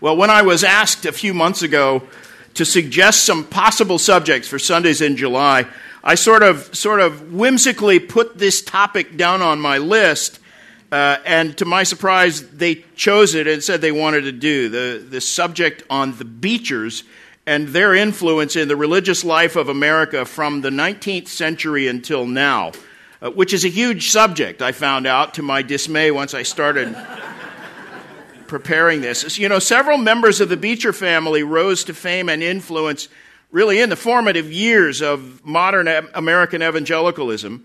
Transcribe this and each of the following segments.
Well, when I was asked a few months ago to suggest some possible subjects for Sundays in July, I sort of, sort of whimsically put this topic down on my list. Uh, and to my surprise, they chose it and said they wanted to do the, the subject on the Beechers and their influence in the religious life of America from the 19th century until now, uh, which is a huge subject, I found out to my dismay once I started preparing this. You know, several members of the Beecher family rose to fame and influence really in the formative years of modern American evangelicalism.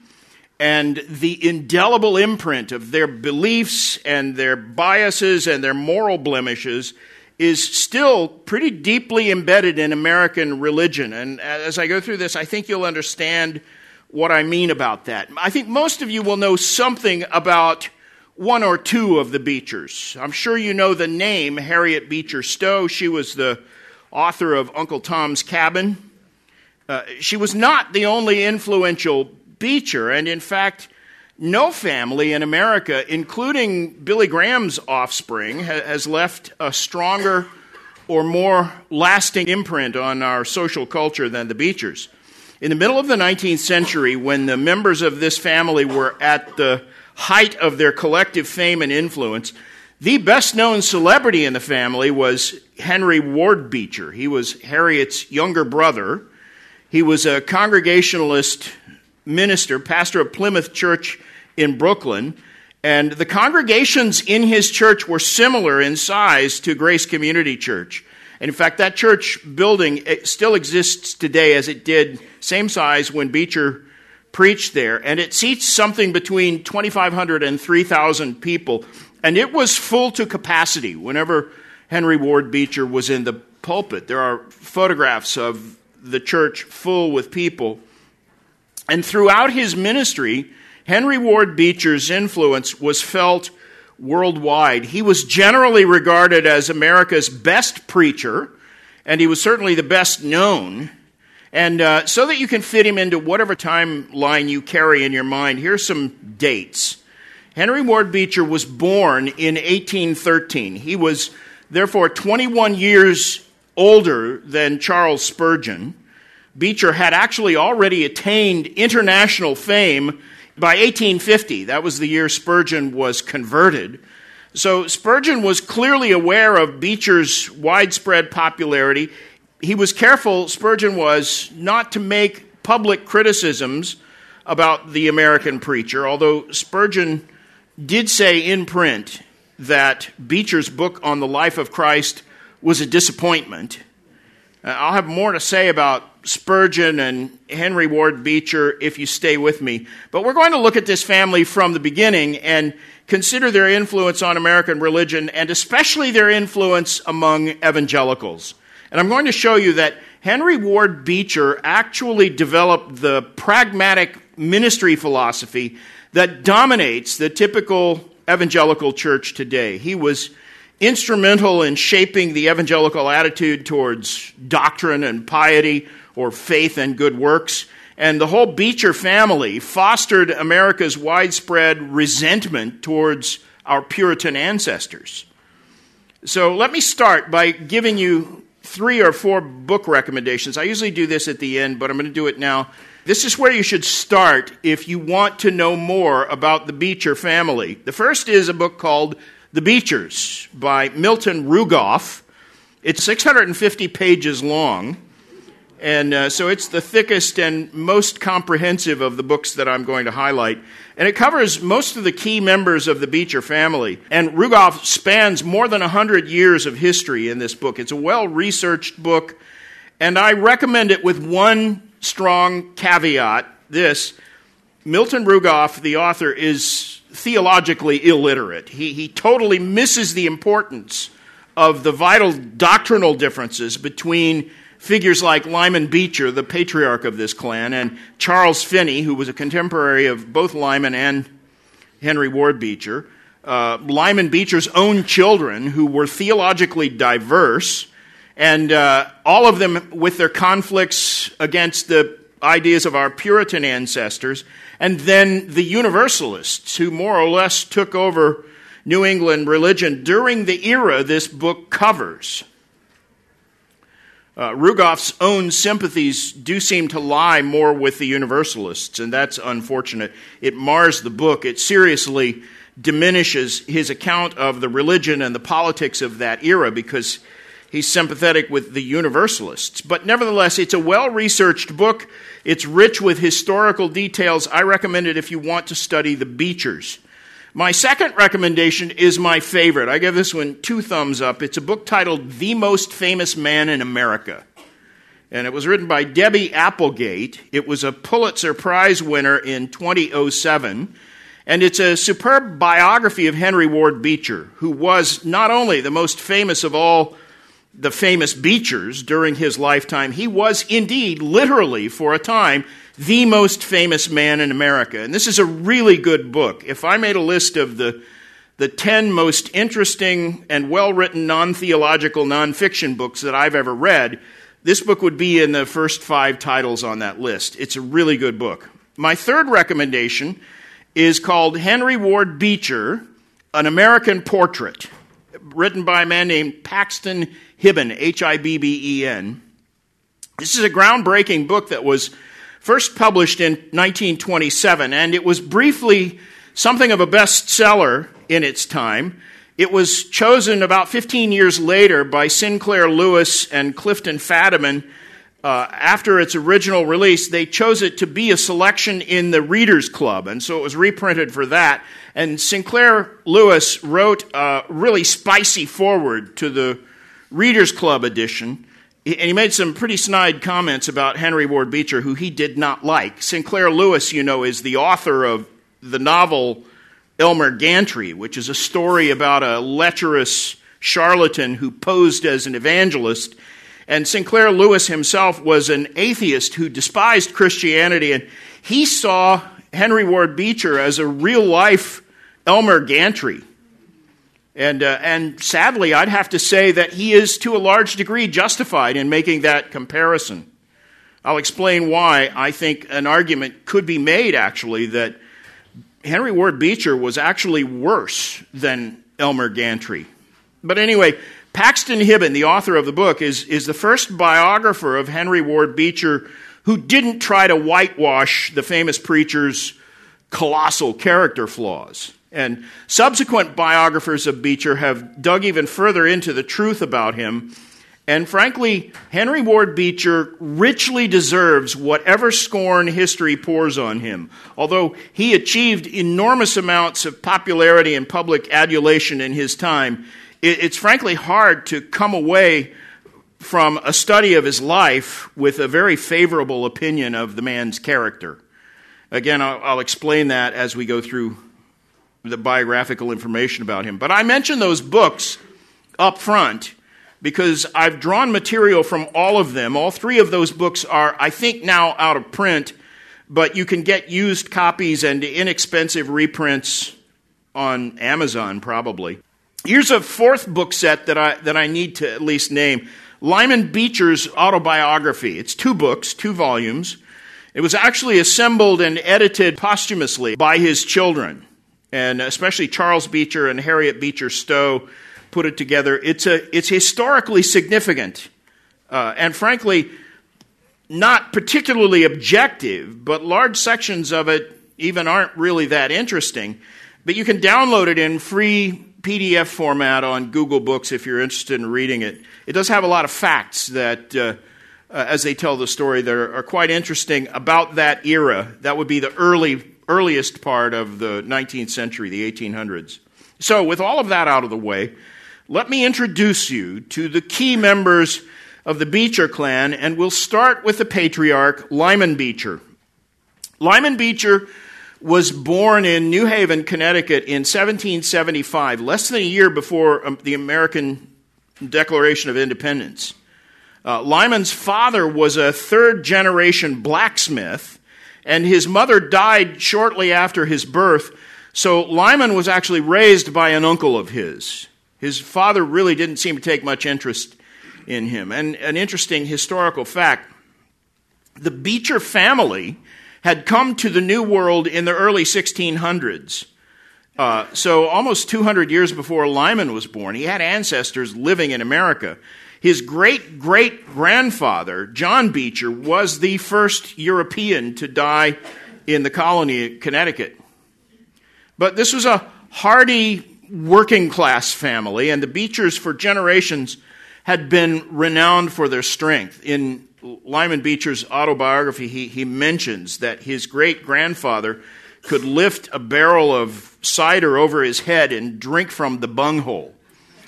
And the indelible imprint of their beliefs and their biases and their moral blemishes is still pretty deeply embedded in American religion. And as I go through this, I think you'll understand what I mean about that. I think most of you will know something about one or two of the Beechers. I'm sure you know the name Harriet Beecher Stowe. She was the author of Uncle Tom's Cabin. Uh, she was not the only influential Beecher, and in fact, no family in America, including Billy Graham's offspring, ha- has left a stronger or more lasting imprint on our social culture than the Beechers. In the middle of the 19th century, when the members of this family were at the height of their collective fame and influence, the best known celebrity in the family was Henry Ward Beecher. He was Harriet's younger brother. He was a Congregationalist minister, pastor of Plymouth Church in Brooklyn. And the congregations in his church were similar in size to Grace Community Church. And in fact, that church building still exists today as it did, same size when Beecher preached there, and it seats something between 2,500 and 3,000 people. And it was full to capacity whenever Henry Ward Beecher was in the pulpit. There are photographs of the church full with people. And throughout his ministry, Henry Ward Beecher's influence was felt worldwide. He was generally regarded as America's best preacher, and he was certainly the best known. And uh, so that you can fit him into whatever timeline you carry in your mind, here's some dates. Henry Ward Beecher was born in 1813. He was therefore 21 years older than Charles Spurgeon. Beecher had actually already attained international fame by 1850. That was the year Spurgeon was converted. So Spurgeon was clearly aware of Beecher's widespread popularity he was careful, Spurgeon was, not to make public criticisms about the American preacher, although Spurgeon did say in print that Beecher's book on the life of Christ was a disappointment. Uh, I'll have more to say about Spurgeon and Henry Ward Beecher if you stay with me. But we're going to look at this family from the beginning and consider their influence on American religion and especially their influence among evangelicals. And I'm going to show you that Henry Ward Beecher actually developed the pragmatic ministry philosophy that dominates the typical evangelical church today. He was instrumental in shaping the evangelical attitude towards doctrine and piety or faith and good works. And the whole Beecher family fostered America's widespread resentment towards our Puritan ancestors. So let me start by giving you three or four book recommendations. I usually do this at the end, but I'm going to do it now. This is where you should start if you want to know more about the Beecher family. The first is a book called The Beechers by Milton Rugoff. It's 650 pages long. And uh, so it's the thickest and most comprehensive of the books that I'm going to highlight. And it covers most of the key members of the Beecher family. And Rugoff spans more than 100 years of history in this book. It's a well researched book. And I recommend it with one strong caveat this Milton Rugoff, the author, is theologically illiterate. He, he totally misses the importance of the vital doctrinal differences between figures like Lyman Beecher, the patriarch of this clan, and Charles Finney, who was a contemporary of both Lyman and Henry Ward Beecher. Uh, Lyman Beecher's own children, who were theologically diverse, and uh, all of them with their conflicts against the ideas of our Puritan ancestors, and then the Universalists, who more or less took over New England religion during the era this book covers. Uh, Rugoff's own sympathies do seem to lie more with the Universalists, and that's unfortunate. It mars the book. It seriously diminishes his account of the religion and the politics of that era because he's sympathetic with the Universalists. But nevertheless, it's a well researched book. It's rich with historical details. I recommend it if you want to study the Beechers. My second recommendation is my favorite. I give this one two thumbs up. It's a book titled The Most Famous Man in America. And it was written by Debby Applegate. It was a Pulitzer Prize winner in 2007. And it's a superb biography of Henry Ward Beecher, who was not only the most famous of all the famous Beechers during his lifetime, he was indeed, literally, for a time, the most famous man in America. And this is a really good book. If I made a list of the, the 10 most interesting and well written non theological nonfiction books that I've ever read, this book would be in the first five titles on that list. It's a really good book. My third recommendation is called Henry Ward Beecher An American Portrait, written by a man named Paxton Hibben, H I B B E N. This is a groundbreaking book that was first published in 1927, and it was briefly something of a bestseller in its time. It was chosen about 15 years later by Sinclair Lewis and Clifton Fadiman. Uh, after its original release, they chose it to be a selection in the Reader's Club, and so it was reprinted for that. And Sinclair Lewis wrote a really spicy foreword to the Reader's Club edition and he made some pretty snide comments about Henry Ward Beecher, who he did not like. Sinclair Lewis, you know, is the author of the novel Elmer Gantry, which is a story about a lecherous charlatan who posed as an evangelist. And Sinclair Lewis himself was an atheist who despised Christianity, and he saw Henry Ward Beecher as a real life Elmer Gantry. And, uh, and sadly, I'd have to say that he is to a large degree justified in making that comparison. I'll explain why I think an argument could be made, actually, that Henry Ward Beecher was actually worse than Elmer Gantry. But anyway, Paxton Hibben, the author of the book, is, is the first biographer of Henry Ward Beecher who didn't try to whitewash the famous preacher's colossal character flaws. And subsequent biographers of Beecher have dug even further into the truth about him. And frankly, Henry Ward Beecher richly deserves whatever scorn history pours on him. Although he achieved enormous amounts of popularity and public adulation in his time, it's frankly hard to come away from a study of his life with a very favorable opinion of the man's character. Again, I'll, explain that as we go through the biographical information about him. But I mention those books up front because I've drawn material from all of them. All three of those books are, I think, now out of print, but you can get used copies and inexpensive reprints on Amazon, probably. Here's a fourth book set that I, that I need to at least name Lyman Beecher's autobiography. It's two books, two volumes. It was actually assembled and edited posthumously by his children and especially Charles Beecher and Harriet Beecher Stowe put it together. It's, a, it's historically significant, uh, and frankly, not particularly objective, but large sections of it even aren't really that interesting. But you can download it in free PDF format on Google Books if you're interested in reading it. It does have a lot of facts that, uh, uh, as they tell the story, that are, are quite interesting about that era. That would be the early earliest part of the 19th century, the 1800s. So, with all of that out of the way, let me introduce you to the key members of the Beecher clan, and we'll start with the patriarch, Lyman Beecher. Lyman Beecher was born in New Haven, Connecticut in 1775, less than a year before um, the American Declaration of Independence. Uh, Lyman's father was a third generation blacksmith and his mother died shortly after his birth. So Lyman was actually raised by an uncle of his. His father really didn't seem to take much interest in him. And an interesting historical fact the Beecher family had come to the New World in the early 1600s. Uh, so, almost 200 years before Lyman was born, he had ancestors living in America. His great great grandfather, John Beecher, was the first European to die in the colony of Connecticut. But this was a hardy working class family, and the Beechers, for generations, had been renowned for their strength. In Lyman Beecher's autobiography, he, he mentions that his great grandfather could lift a barrel of cider over his head and drink from the bunghole.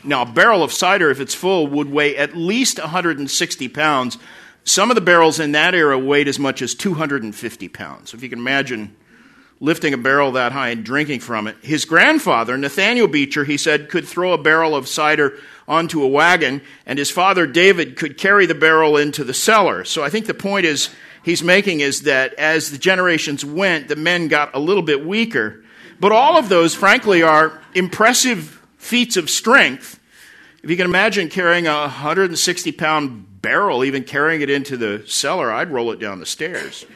Now, a barrel of cider, if it's full, would weigh at least 160 pounds. Some of the barrels in that era weighed as much as 250 pounds. So, If you can imagine lifting a barrel that high and drinking from it. His grandfather, Nathaniel Beecher, he said, could throw a barrel of cider onto a wagon, and his father, David, could carry the barrel into the cellar. So I think the point is he's making is that as the generations went, the men got a little bit weaker. But all of those, frankly, are impressive feats of strength. If you can imagine carrying a 160 pound barrel, even carrying it into the cellar, I'd roll it down the stairs.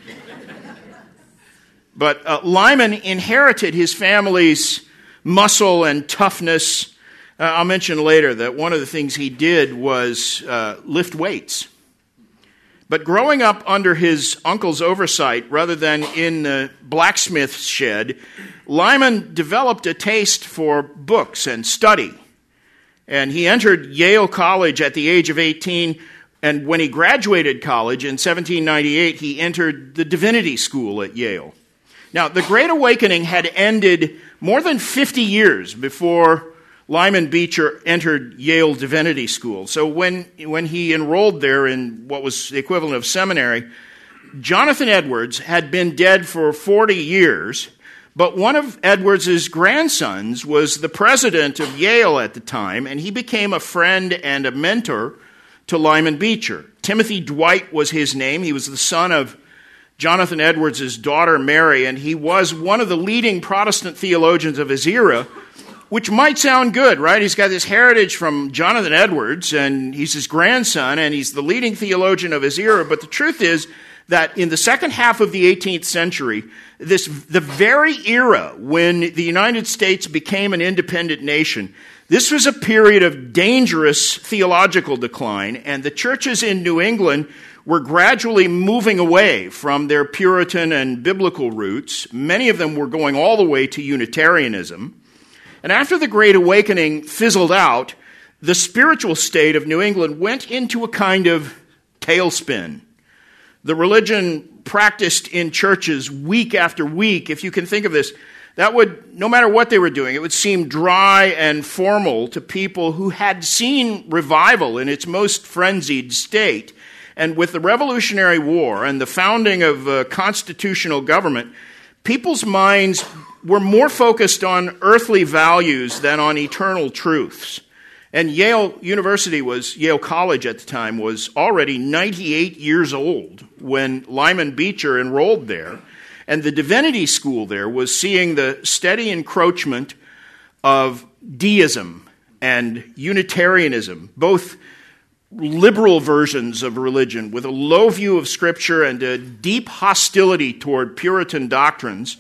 But uh, Lyman inherited his family's muscle and toughness. Uh, I'll mention later that one of the things he did was uh, lift weights. But growing up under his uncle's oversight rather than in the blacksmith's shed, Lyman developed a taste for books and study. And he entered Yale College at the age of 18. And when he graduated college in 1798, he entered the divinity school at Yale. Now, the Great Awakening had ended more than 50 years before Lyman Beecher entered Yale Divinity School. So when, when he enrolled there in what was the equivalent of seminary, Jonathan Edwards had been dead for 40 years, but one of Edwards's grandsons was the president of Yale at the time, and he became a friend and a mentor to Lyman Beecher. Timothy Dwight was his name. He was the son of Jonathan Edwards' daughter Mary, and he was one of the leading Protestant theologians of his era, which might sound good, right? He's got this heritage from Jonathan Edwards, and he's his grandson, and he's the leading theologian of his era. But the truth is that in the second half of the 18th century, this, the very era when the United States became an independent nation, this was a period of dangerous theological decline, and the churches in New England were gradually moving away from their Puritan and biblical roots. Many of them were going all the way to Unitarianism. And after the Great Awakening fizzled out, the spiritual state of New England went into a kind of tailspin. The religion practiced in churches week after week, if you can think of this, that would, no matter what they were doing, it would seem dry and formal to people who had seen revival in its most frenzied state. And with the Revolutionary War and the founding of constitutional government, people's minds were more focused on earthly values than on eternal truths. And Yale University was, Yale College at the time, was already 98 years old when Lyman Beecher enrolled there. And the divinity school there was seeing the steady encroachment of deism and Unitarianism, both liberal versions of religion with a low view of Scripture and a deep hostility toward Puritan doctrines.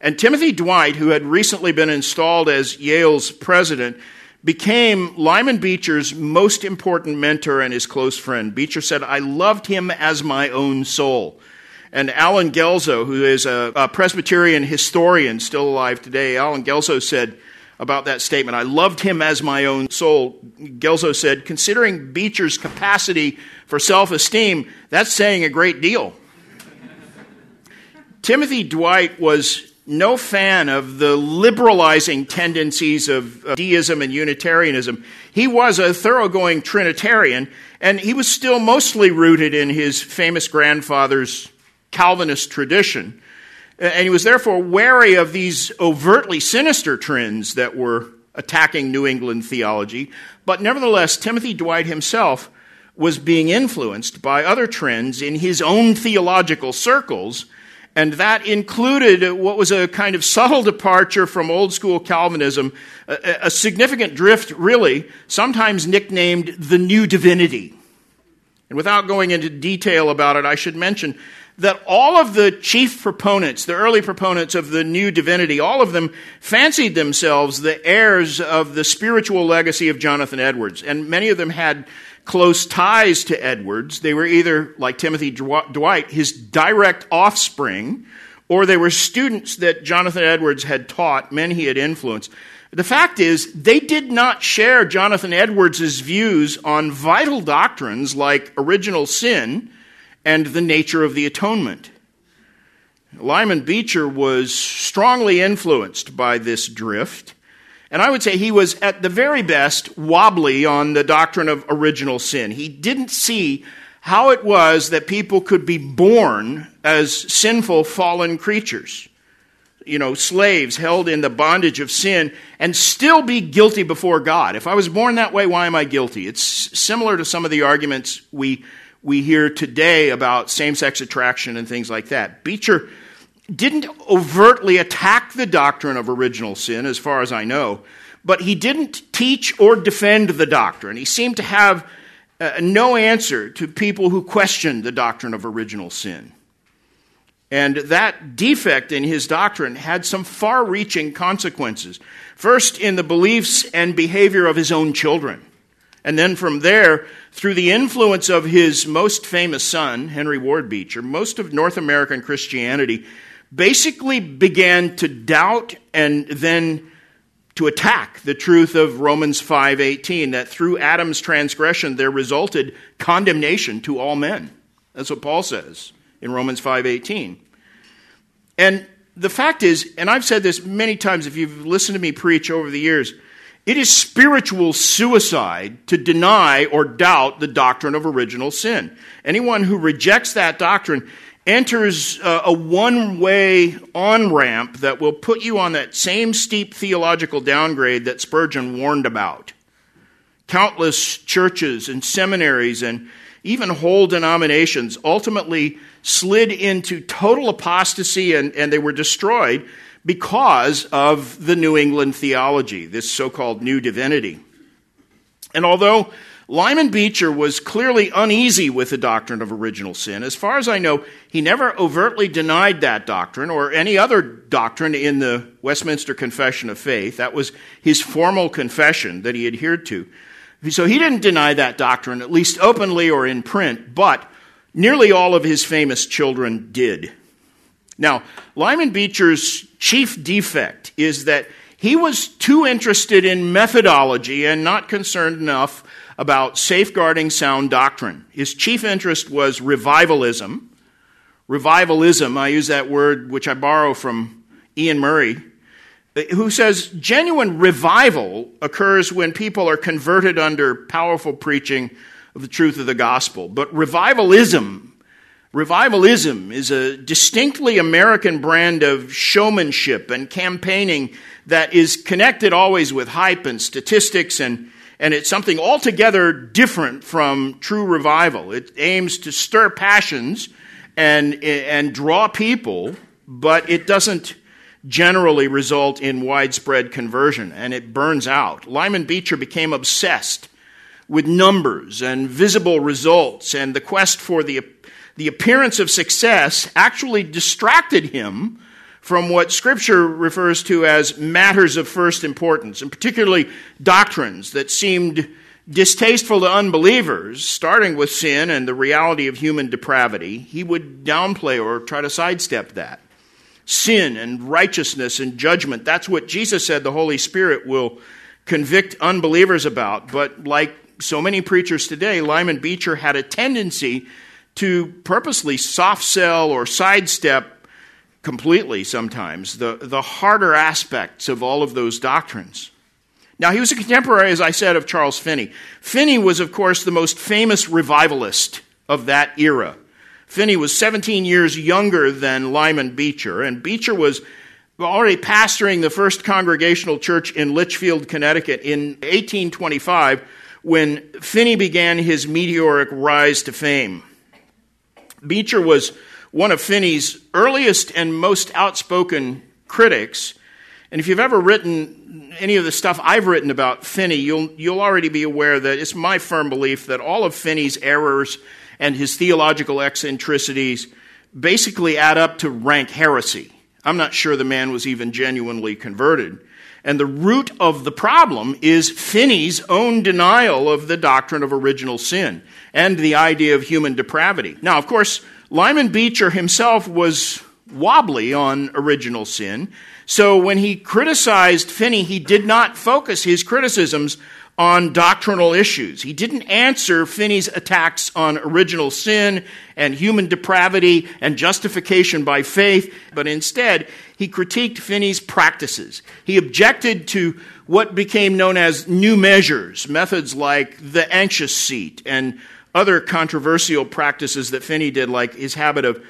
And Timothy Dwight, who had recently been installed as Yale's president, became Lyman Beecher's most important mentor and his close friend. Beecher said, I loved him as my own soul. And Allen Guelzo, who is a, a Presbyterian historian still alive today, Allen Guelzo said, about that statement. I loved him as my own soul. Guelzo said, considering Beecher's capacity for self esteem, that's saying a great deal. Timothy Dwight was no fan of the liberalizing tendencies of deism and Unitarianism. He was a thoroughgoing Trinitarian, and he was still mostly rooted in his famous grandfather's Calvinist tradition. Uh, and he was therefore wary of these overtly sinister trends that were attacking New England theology. But nevertheless, Timothy Dwight himself was being influenced by other trends in his own theological circles. And that included what was a kind of subtle departure from old school Calvinism, a, a significant drift, really, sometimes nicknamed the New Divinity. And without going into detail about it, I should mention that all of the chief proponents, the early proponents of the new divinity, all of them fancied themselves the heirs of the spiritual legacy of Jonathan Edwards. And many of them had close ties to Edwards. They were either, like Timothy Dwight, his direct offspring, or they were students that Jonathan Edwards had taught, men he had influenced. The fact is, they did not share Jonathan Edwards' views on vital doctrines like original sin and the nature of the atonement. Lyman Beecher was strongly influenced by this drift, and I would say he was, at the very best, wobbly on the doctrine of original sin. He didn't see how it was that people could be born as sinful, fallen creatures. You know, slaves held in the bondage of sin and still be guilty before God. If I was born that way, why am I guilty? It's similar to some of the arguments we we hear today about same sex attraction and things like that. Beecher didn't overtly attack the doctrine of original sin, as far as I know, but he didn't teach or defend the doctrine. He seemed to have uh, no answer to people who questioned the doctrine of original sin. And that defect in his doctrine had some far reaching consequences. First, in the beliefs and behavior of his own children. And then from there, through the influence of his most famous son, Henry Ward Beecher, most of North American Christianity basically began to doubt and then to attack the truth of Romans 5:18 that through Adam's transgression there resulted condemnation to all men. That's what Paul says in Romans 5:18. And the fact is, and I've said this many times if you've listened to me preach over the years, it is spiritual suicide to deny or doubt the doctrine of original sin. Anyone who rejects that doctrine enters uh, a, one way on ramp that will put you on that same steep theological downgrade that Spurgeon warned about. Countless churches and seminaries and even whole denominations ultimately slid into total apostasy and, and they were destroyed because of the New England theology, this so called new divinity. And although Lyman Beecher was clearly uneasy with the doctrine of original sin, as far as I know, he never overtly denied that doctrine or any other doctrine in the Westminster Confession of Faith. That was his formal confession that he adhered to. So he didn't deny that doctrine, at least openly or in print, but nearly all of his famous children did. Now, Lyman Beecher's chief defect is that he was too interested in methodology and not concerned enough about safeguarding sound doctrine. His chief interest was revivalism. Revivalism, I use that word which I borrow from Iain Murray, who says genuine revival occurs when people are converted under powerful preaching of the truth of the gospel. But revivalism Revivalism is a distinctly American brand of showmanship and campaigning that is connected always with hype and statistics, and, and it's something altogether different from true revival. It aims to stir passions and, and draw people, but it doesn't generally result in widespread conversion, and it burns out. Lyman Beecher became obsessed with numbers and visible results and the quest for the the appearance of success actually distracted him from what Scripture refers to as matters of first importance, and particularly doctrines that seemed distasteful to unbelievers, starting with sin and the reality of human depravity. He would downplay or try to sidestep that. Sin and righteousness and judgment, that's what Jesus said the Holy Spirit will convict unbelievers about. But like so many preachers today, Lyman Beecher had a tendency to purposely soft sell or sidestep completely sometimes the, the harder aspects of all of those doctrines. Now, he was a contemporary, as I said, of Charles Finney. Finney was, of course, the most famous revivalist of that era. Finney was 17 years younger than Lyman Beecher, and Beecher was already pastoring the first congregational church in Litchfield, Connecticut in 1825 when Finney began his meteoric rise to fame. Beecher was one of Finney's earliest and most outspoken critics, And if you've ever written any of the stuff I've written about Finney, you'll, you'll already be aware that it's my firm belief that all of Finney's errors and his theological eccentricities basically add up to rank heresy. I'm not sure the man was even genuinely converted. And the root of the problem is Finney's own denial of the doctrine of original sin and the idea of human depravity. Now, of course, Lyman Beecher himself was wobbly on original sin. So when he criticized Finney, he did not focus his criticisms on doctrinal issues. He didn't answer Finney's attacks on original sin and human depravity and justification by faith, but instead he critiqued Finney's practices. He objected to what became known as new measures, methods like the anxious seat and other controversial practices that Finney did, like his habit of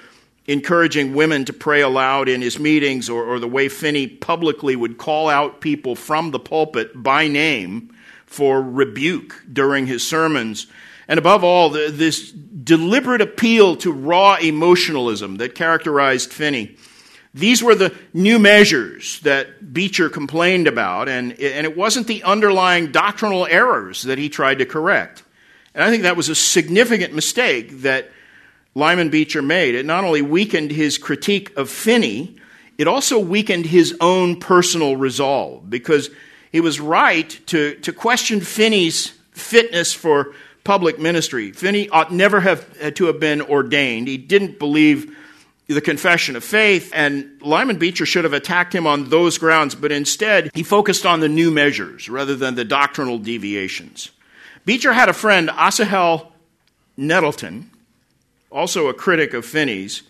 encouraging women to pray aloud in his meetings, or, or the way Finney publicly would call out people from the pulpit by name for rebuke during his sermons. And above all, the, this deliberate appeal to raw emotionalism that characterized Finney. These were the new measures that Beecher complained about, and, and it wasn't the underlying doctrinal errors that he tried to correct. And I think that was a significant mistake that Lyman Beecher made. It not only weakened his critique of Finney, it also weakened his own personal resolve because he was right to, to question Finney's fitness for public ministry. Finney ought never have to have been ordained. He didn't believe the confession of faith, and Lyman Beecher should have attacked him on those grounds, but instead he focused on the new measures rather than the doctrinal deviations. Beecher had a friend, Asahel Nettleton, also a critic of Finney's,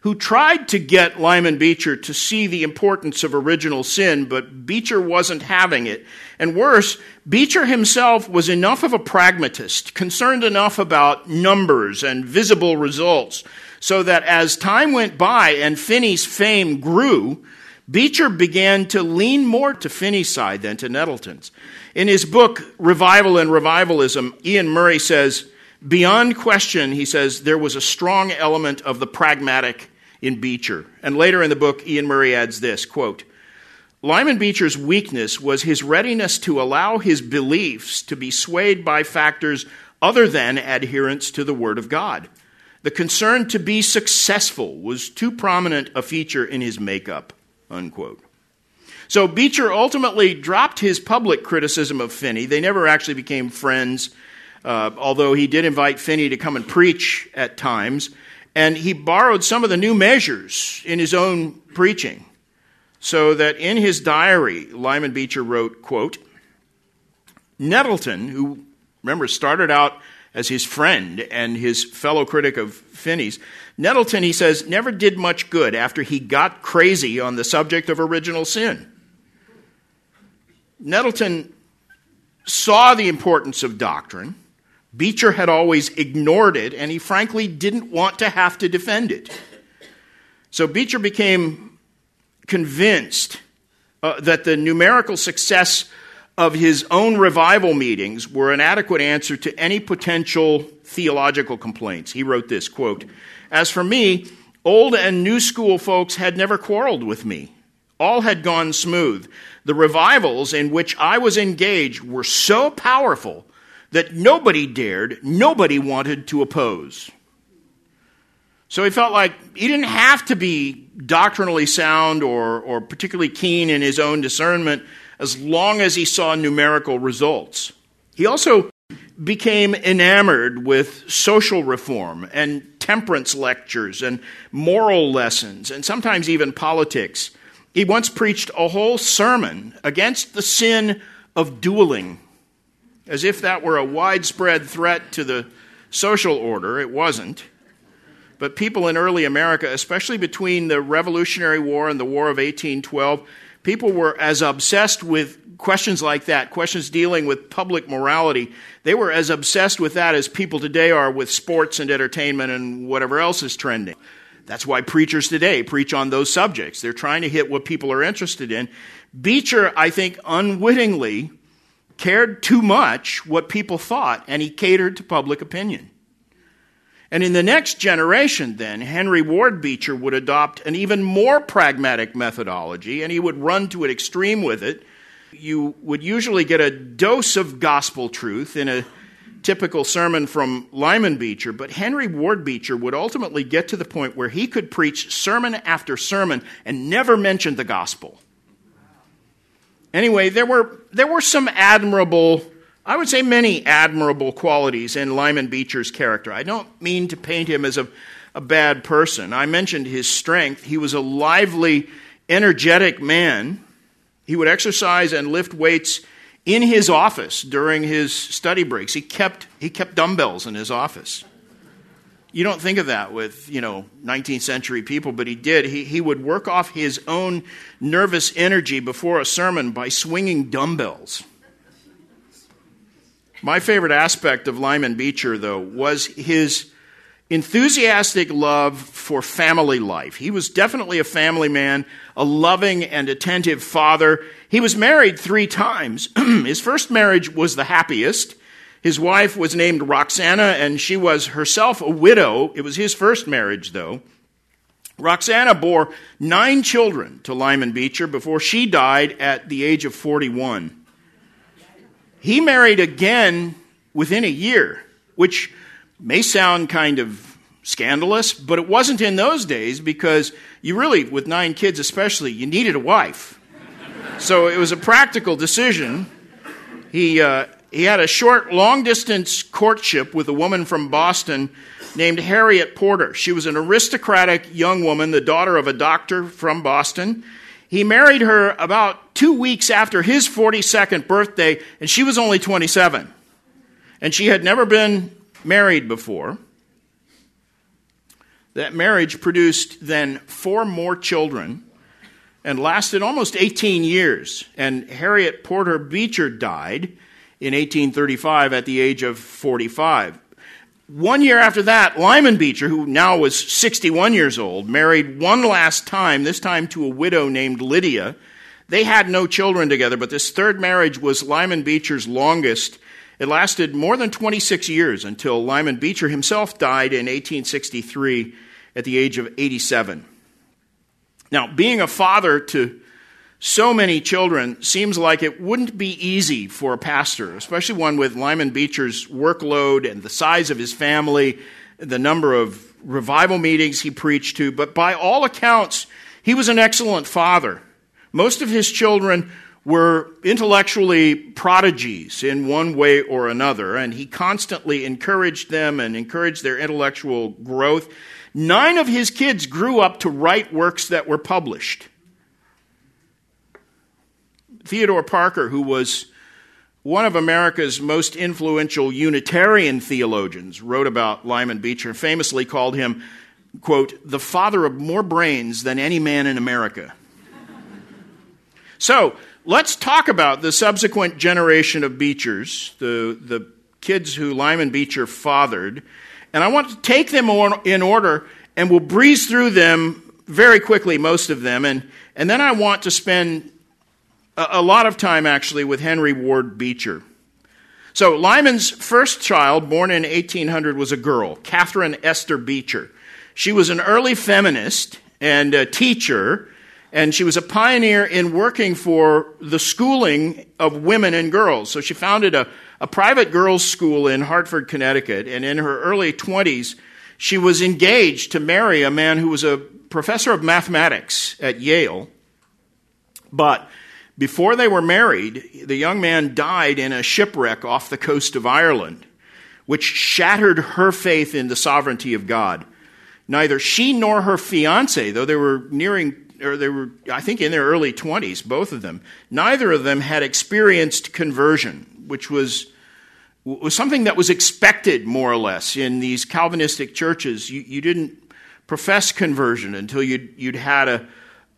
who tried to get Lyman Beecher to see the importance of original sin, but Beecher wasn't having it. And worse, Beecher himself was enough of a pragmatist, concerned enough about numbers and visible results, so that as time went by and Finney's fame grew, Beecher began to lean more to Finney's side than to Nettleton's. In his book, Revival and Revivalism, Iain Murray says, Beyond question, he says, there was a strong element of the pragmatic in Beecher. And later in the book, Iain Murray adds this quote, Lyman Beecher's weakness was his readiness to allow his beliefs to be swayed by factors other than adherence to the Word of God. The concern to be successful was too prominent a feature in his makeup. Unquote. So Beecher ultimately dropped his public criticism of Finney. They never actually became friends, uh, although he did invite Finney to come and preach at times. And he borrowed some of the new measures in his own preaching. So that in his diary, Lyman Beecher wrote, quote, Nettleton, who remember started out as his friend and his fellow critic of Finney's, Nettleton, he says, never did much good after he got crazy on the subject of original sin. Nettleton saw the importance of doctrine Beecher had always ignored it, and he frankly didn't want to have to defend it. So Beecher became convinced uh, that the numerical success of his own revival meetings were an adequate answer to any potential theological complaints. He wrote this quote, As for me, old and new school folks had never quarreled with me. All had gone smooth. The revivals in which I was engaged were so powerful that nobody dared, nobody wanted to oppose. So he felt like he didn't have to be doctrinally sound or, or particularly keen in his own discernment as long as he saw numerical results. He also became enamored with social reform and temperance lectures and moral lessons and sometimes even politics. He once preached a whole sermon against the sin of dueling as if that were a widespread threat to the social order. It wasn't. But people in early America, especially between the Revolutionary War and the War of 1812, people were as obsessed with questions like that, questions dealing with public morality. They were as obsessed with that as people today are with sports and entertainment and whatever else is trending. That's why preachers today preach on those subjects. They're trying to hit what people are interested in. Beecher, I think, unwittingly cared too much what people thought, and he catered to public opinion. And in the next generation, then, Henry Ward Beecher would adopt an even more pragmatic methodology, and he would run to an extreme with it. You would usually get a dose of gospel truth in a typical sermon from Lyman Beecher, but Henry Ward Beecher would ultimately get to the point where he could preach sermon after sermon and never mention the gospel. Anyway, there were, there were some admirable I would say many admirable qualities in Lyman Beecher's character. I don't mean to paint him as a, a bad person. I mentioned his strength. He was a lively, energetic man. He would exercise and lift weights in his office during his study breaks. He kept, he kept dumbbells in his office. You don't think of that with, you know, 19th century people, but he did. He, he would work off his own nervous energy before a sermon by swinging dumbbells. My favorite aspect of Lyman Beecher, though, was his enthusiastic love for family life. He was definitely a family man, a loving and attentive father. He was married three times. his first marriage was the happiest. His wife was named Roxana, and she was herself a widow. It was his first marriage, though. Roxana bore nine children to Lyman Beecher before she died at the age of 41. He married again within a year, which may sound kind of scandalous, but it wasn't in those days because you really, with nine kids especially, you needed a wife. So it was a practical decision. He, uh, he had a short, long distance courtship with a woman from Boston named Harriet Porter. She was an aristocratic young woman, the daughter of a doctor from Boston. He married her about two weeks after his 42nd birthday, and she was only 27. And she had never been married before. That marriage produced then four more children and lasted almost 18 years. And Harriet Porter Beecher died in 1835 at the age of 45. One year after that, Lyman Beecher, who now was 61 years old, married one last time, this time to a widow named Lydia. They had no children together, but this third marriage was Lyman Beecher's longest. It lasted more than 26 years until Lyman Beecher himself died in 1863 at the age of 87. Now, being a father to so many children seems like it wouldn't be easy for a pastor, especially one with Lyman Beecher's workload and the size of his family, the number of revival meetings he preached to. But by all accounts, he was an excellent father. Most of his children were intellectually prodigies in one way or another, and he constantly encouraged them and encouraged their intellectual growth. Nine of his kids grew up to write works that were published. Theodore Parker, who was one of America's most influential Unitarian theologians, wrote about Lyman Beecher, famously called him, quote, the father of more brains than any man in America. so, let's talk about the subsequent generation of Beechers, the, the kids who Lyman Beecher fathered. And I want to take them in order, and we'll breeze through them very quickly, most of them. And, and then I want to spend a lot of time actually with Henry Ward Beecher. So Lyman's first child, born in 1800, was a girl, Catharine Esther Beecher. She was an early feminist and a teacher, and she was a pioneer in working for the schooling of women and girls. So she founded a, a private girls' school in Hartford, Connecticut, and in her early 20s, she was engaged to marry a man who was a professor of mathematics at Yale. But before they were married, the young man died in a shipwreck off the coast of Ireland, which shattered her faith in the sovereignty of God. Neither she nor her fiance, though they were nearing, or they were, I think, in their early 20s, both of them, neither of them had experienced conversion, which was, was something that was expected, more or less, in these Calvinistic churches. You, you didn't profess conversion until you'd, you'd had a,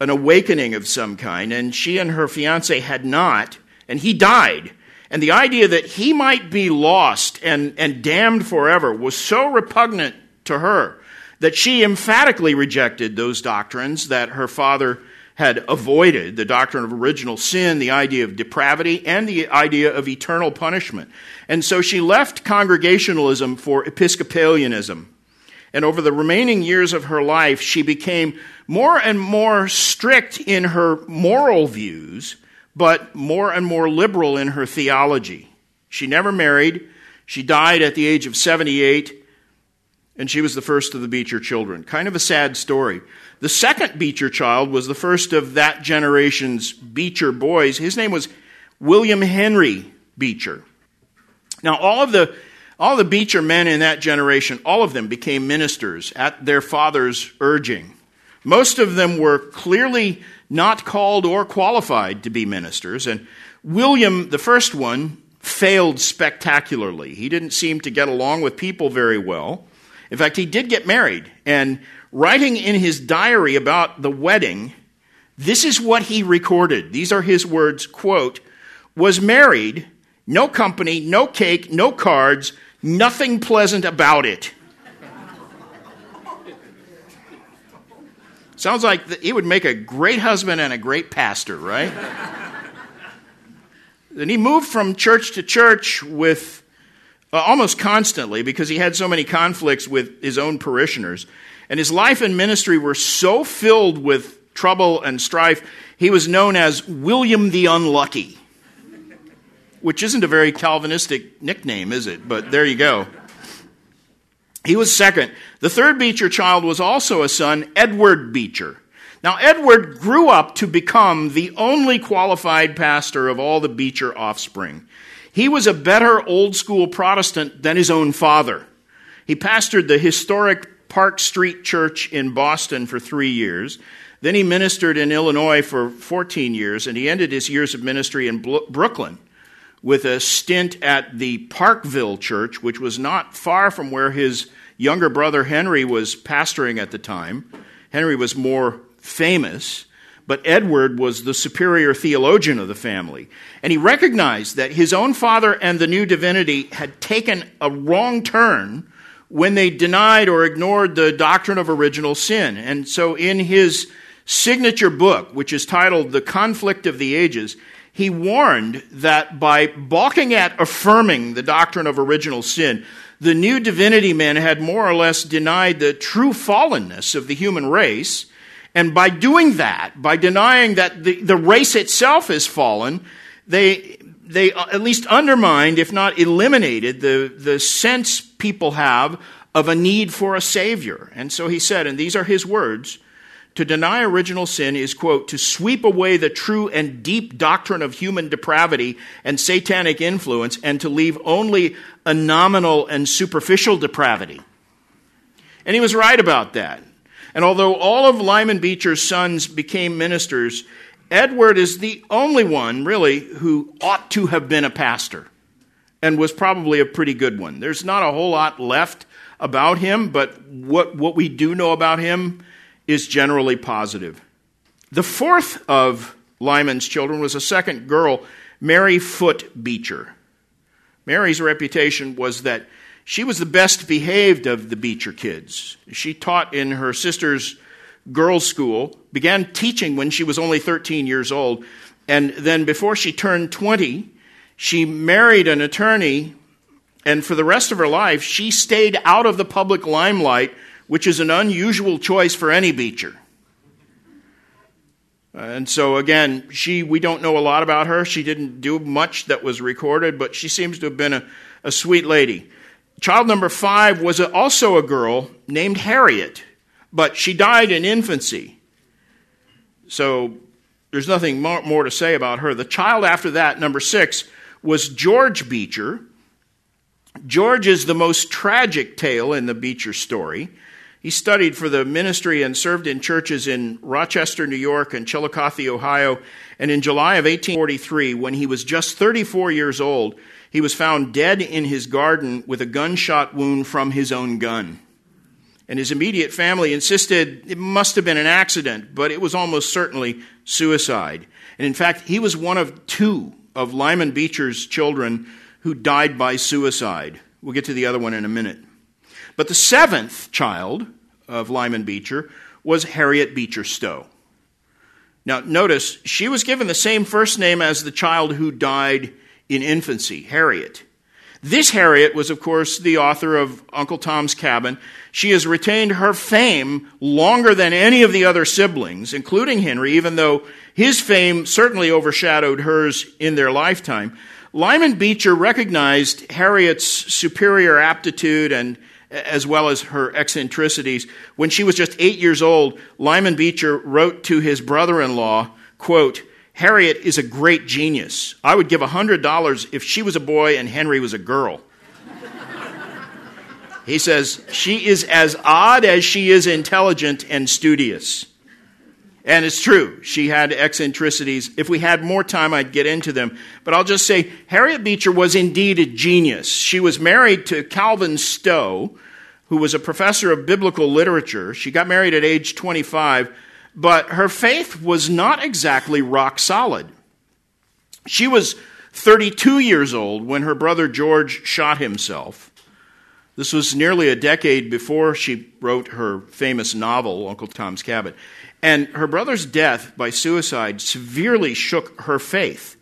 an awakening of some kind, and she and her fiance had not, and he died. And the idea that he might be lost and, and damned forever was so repugnant to her that she emphatically rejected those doctrines that her father had avoided the doctrine of original sin, the idea of depravity, and the idea of eternal punishment. And so she left Congregationalism for Episcopalianism. And over the remaining years of her life, she became more and more strict in her moral views, but more and more liberal in her theology. She never married. She died at the age of 78, and she was the first of the Beecher children. Kind of a sad story. The second Beecher child was the first of that generation's Beecher boys. His name was William Henry Beecher. Now, all of the all the Beecher men in that generation, all of them became ministers at their father's urging. Most of them were clearly not called or qualified to be ministers, and William, the first one, failed spectacularly. He didn't seem to get along with people very well. In fact, he did get married, and writing in his diary about the wedding, this is what he recorded. These are his words, quote, was married, no company, no cake, no cards, nothing pleasant about it. Sounds like he would make a great husband and a great pastor, right? and he moved from church to church with uh, almost constantly because he had so many conflicts with his own parishioners. And his life and ministry were so filled with trouble and strife, he was known as William the Unlucky which isn't a very Calvinistic nickname, is it? But there you go. He was second. The third Beecher child was also a son, Edward Beecher. Now, Edward grew up to become the only qualified pastor of all the Beecher offspring. He was a better old school Protestant than his own father. He pastored the historic Park Street Church in Boston for three years. Then he ministered in Illinois for 14 years, and he ended his years of ministry in Brooklyn with a stint at the Parkville Church, which was not far from where his younger brother Henry was pastoring at the time. Henry was more famous, but Edward was the superior theologian of the family. And he recognized that his own father and the new divinity had taken a wrong turn when they denied or ignored the doctrine of original sin. And so in his signature book, which is titled The Conflict of the Ages, he warned that by balking at affirming the doctrine of original sin, the new divinity men had more or less denied the true fallenness of the human race. And by doing that, by denying that the, the race itself is fallen, they, they uh, at least undermined, if not eliminated, the, the sense people have of a need for a Savior. And so he said, and these are his words to deny original sin is, quote, to sweep away the true and deep doctrine of human depravity and satanic influence and to leave only a nominal and superficial depravity. And he was right about that. And although all of Lyman Beecher's sons became ministers, Edward is the only one, really, who ought to have been a pastor and was probably a pretty good one. There's not a whole lot left about him, but what, what we do know about him is generally positive. The fourth of Lyman's children was a second girl, Mary Foote Beecher. Mary's reputation was that she was the best behaved of the Beecher kids. She taught in her sister's girls' school, began teaching when she was only 13 years old, and then before she turned 20, she married an attorney, and for the rest of her life, she stayed out of the public limelight which is an unusual choice for any Beecher. And so again, she we don't know a lot about her. She didn't do much that was recorded, but she seems to have been a, a sweet lady. Child number five was also a girl named Harriet, but she died in infancy. So there's nothing more, more to say about her. The child after that, number six, was George Beecher. George is the most tragic tale in the Beecher story. He studied for the ministry and served in churches in Rochester, New York, and Chillicothe, Ohio. And in July of 1843, when he was just 34 years old, he was found dead in his garden with a gunshot wound from his own gun. And his immediate family insisted it must have been an accident, but it was almost certainly suicide. And in fact, he was one of two of Lyman Beecher's children who died by suicide. We'll get to the other one in a minute. But the seventh child of Lyman Beecher was Harriet Beecher Stowe. Now, notice, she was given the same first name as the child who died in infancy, Harriet. This Harriet was, of course, the author of Uncle Tom's Cabin. She has retained her fame longer than any of the other siblings, including Henry, even though his fame certainly overshadowed hers in their lifetime. Lyman Beecher recognized Harriet's superior aptitude and as well as her eccentricities. When she was just eight years old, Lyman Beecher wrote to his brother-in-law, quote, Harriet is a great genius. I would give a $100 if she was a boy and Henry was a girl. he says, She is as odd as she is intelligent and studious. And it's true, she had eccentricities. If we had more time, I'd get into them. But I'll just say Harriet Beecher was indeed a genius. She was married to Calvin Stowe, who was a professor of biblical literature. She got married at age 25, but her faith was not exactly rock solid. She was 32 years old when her brother George shot himself. This was nearly a decade before she wrote her famous novel, Uncle Tom's Cabin. And her brother's death by suicide severely shook her faith.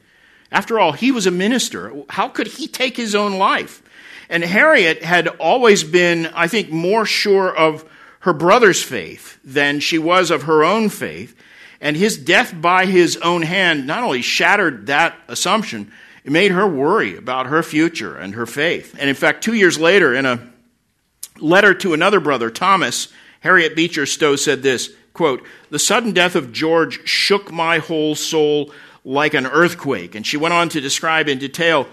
After all, he was a minister. How could he take his own life? And Harriet had always been, I think, more sure of her brother's faith than she was of her own faith. And his death by his own hand not only shattered that assumption, it made her worry about her future and her faith. And in fact, two years later, in a letter to another brother, Thomas, Harriet Beecher Stowe said this quote, The sudden death of George shook my whole soul like an earthquake. And she went on to describe in detail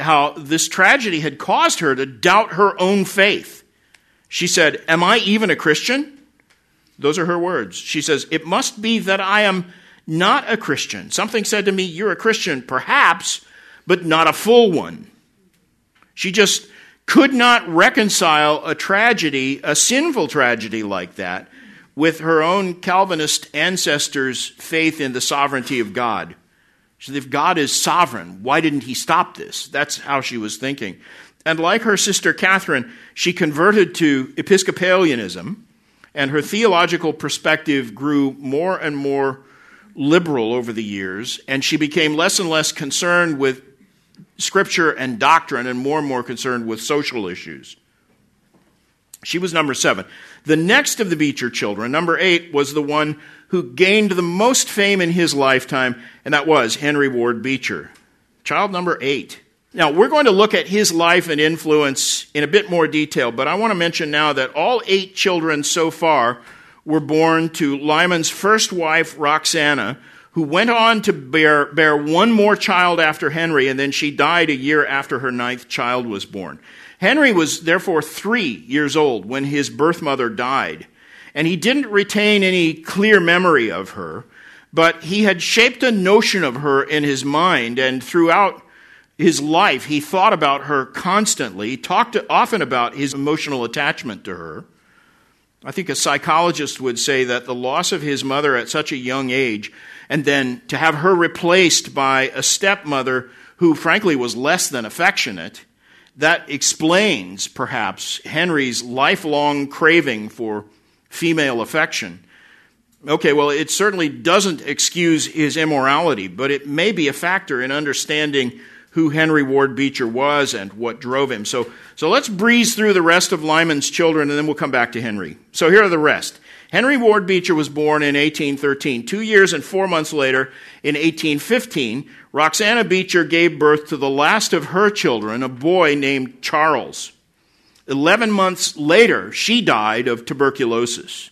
how this tragedy had caused her to doubt her own faith. She said, Am I even a Christian? Those are her words. She says, It must be that I am not a Christian. Something said to me, You're a Christian, perhaps, but not a full one. She just could not reconcile a tragedy, a sinful tragedy like that, with her own Calvinist ancestors' faith in the sovereignty of God. Said, if God is sovereign, why didn't he stop this? That's how she was thinking. And like her sister Catharine, she converted to Episcopalianism, and her theological perspective grew more and more liberal over the years, and she became less and less concerned with scripture and doctrine and more and more concerned with social issues. She was number seven. The next of the Beecher children, number eight, was the one who gained the most fame in his lifetime, and that was Henry Ward Beecher. Child number eight. Now, we're going to look at his life and influence in a bit more detail, but I want to mention now that all eight children so far were born to Lyman's first wife, Roxana, who went on to bear, bear one more child after Henry, and then she died a year after her ninth child was born. Henry was therefore three years old when his birth mother died, and he didn't retain any clear memory of her, but he had shaped a notion of her in his mind, and throughout his life, he thought about her constantly, he talked often about his emotional attachment to her. I think a psychologist would say that the loss of his mother at such a young age and then to have her replaced by a stepmother who, frankly, was less than affectionate, that explains, perhaps, Henry's lifelong craving for female affection. Okay, well, it certainly doesn't excuse his immorality, but it may be a factor in understanding who Henry Ward Beecher was and what drove him. So, so let's breeze through the rest of Lyman's children and then we'll come back to Henry. So here are the rest. Henry Ward Beecher was born in 1813. Two years and four months later, in 1815, Roxana Beecher gave birth to the last of her children, a boy named Charles. Eleven months later, she died of tuberculosis.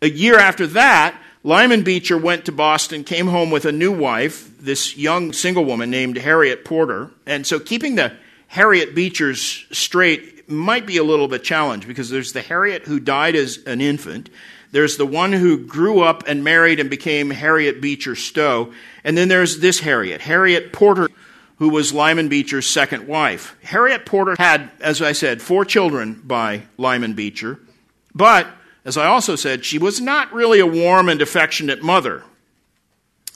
A year after that, Lyman Beecher went to Boston, came home with a new wife, this young single woman named Harriet Porter. And so keeping the Harriet Beechers straight might be a little bit challenge because there's the Harriet who died as an infant, there's the one who grew up and married and became Harriet Beecher Stowe. And then there's this Harriet, Harriet Porter, who was Lyman Beecher's second wife. Harriet Porter had, as I said, four children by Lyman Beecher. But, as I also said, she was not really a warm and affectionate mother.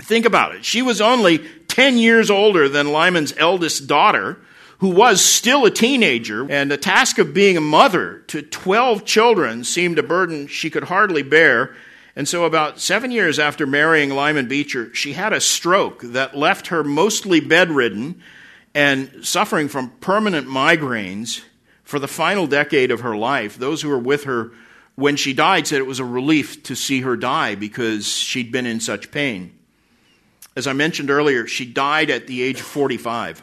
Think about it. She was only 10 years older than Lyman's eldest daughter, who was still a teenager, and the task of being a mother to 12 children seemed a burden she could hardly bear. And so, about seven years after marrying Lyman Beecher, she had a stroke that left her mostly bedridden and suffering from permanent migraines for the final decade of her life. Those who were with her when she died said it was a relief to see her die because she'd been in such pain. As I mentioned earlier, she died at the age of 45.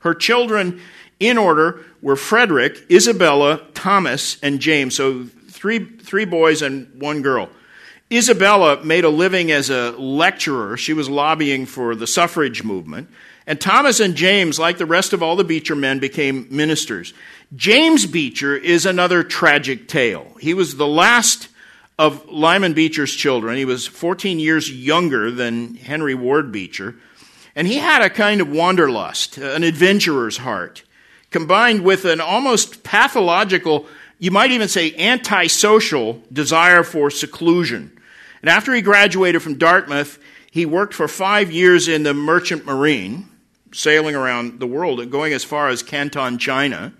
Her children, in order, were Frederick, Isabella, Thomas, and James. So three, three boys and one girl. Isabella made a living as a lecturer. She was lobbying for the suffrage movement. And Thomas and James, like the rest of all the Beecher men, became ministers. James Beecher is another tragic tale. He was the last of Lyman Beecher's children. He was 14 years younger than Henry Ward Beecher. And he had a kind of wanderlust, an adventurer's heart, combined with an almost pathological, you might even say antisocial desire for seclusion. And after he graduated from Dartmouth, he worked for five years in the merchant marine sailing around the world going as far as Canton, China.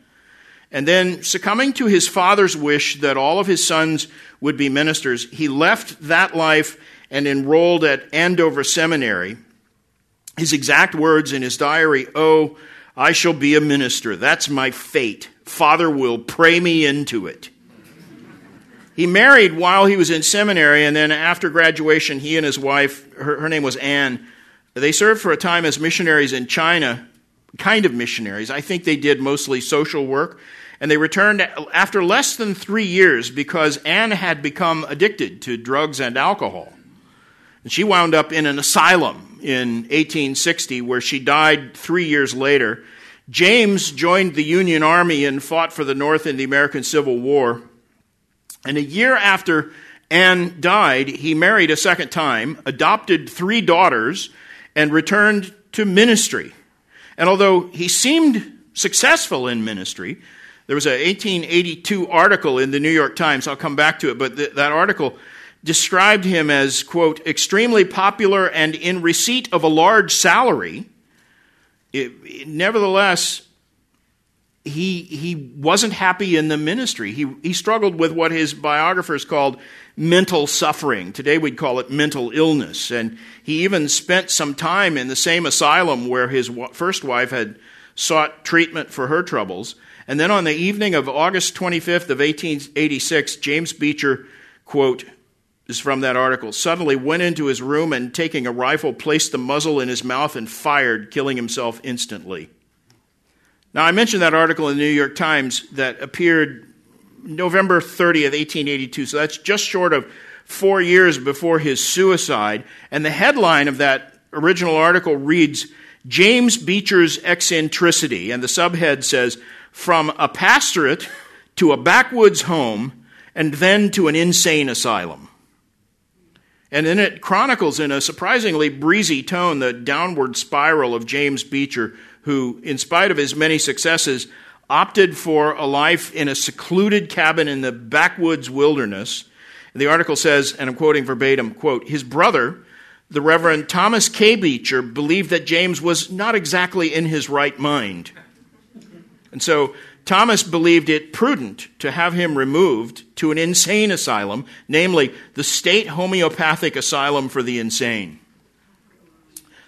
And then, succumbing to his father's wish that all of his sons would be ministers, he left that life and enrolled at Andover Seminary. His exact words in his diary Oh, I shall be a minister. That's my fate. Father will pray me into it. He married while he was in seminary, and then after graduation, he and his wife, her, her name was Anne, they served for a time as missionaries in China, kind of missionaries. I think they did mostly social work. And they returned after less than three years because Anne had become addicted to drugs and alcohol. And she wound up in an asylum in 1860 where she died three years later. James joined the Union Army and fought for the North in the American Civil War. And a year after Anne died, he married a second time, adopted three daughters, and returned to ministry. And although he seemed successful in ministry, there was an 1882 article in the New York Times, I'll come back to it, but th- that article described him as, quote, extremely popular and in receipt of a large salary. It, nevertheless, he, he wasn't happy in the ministry. He, he struggled with what his biographers called mental suffering. Today we'd call it mental illness. And he even spent some time in the same asylum where his first wife had sought treatment for her troubles. And then on the evening of August 25th of 1886, James Beecher, quote, is from that article, suddenly went into his room and taking a rifle, placed the muzzle in his mouth and fired, killing himself instantly. Now, I mentioned that article in the New York Times that appeared November 30th, 1882, so that's just short of four years before his suicide. And the headline of that original article reads James Beecher's Eccentricity. And the subhead says, From a pastorate to a backwoods home, and then to an insane asylum. And then it chronicles in a surprisingly breezy tone the downward spiral of James Beecher who, in spite of his many successes, opted for a life in a secluded cabin in the backwoods wilderness. And the article says, and I'm quoting verbatim, quote, his brother, the Reverend Thomas K. Beecher, believed that James was not exactly in his right mind. And so Thomas believed it prudent to have him removed to an insane asylum, namely the State Homeopathic Asylum for the Insane.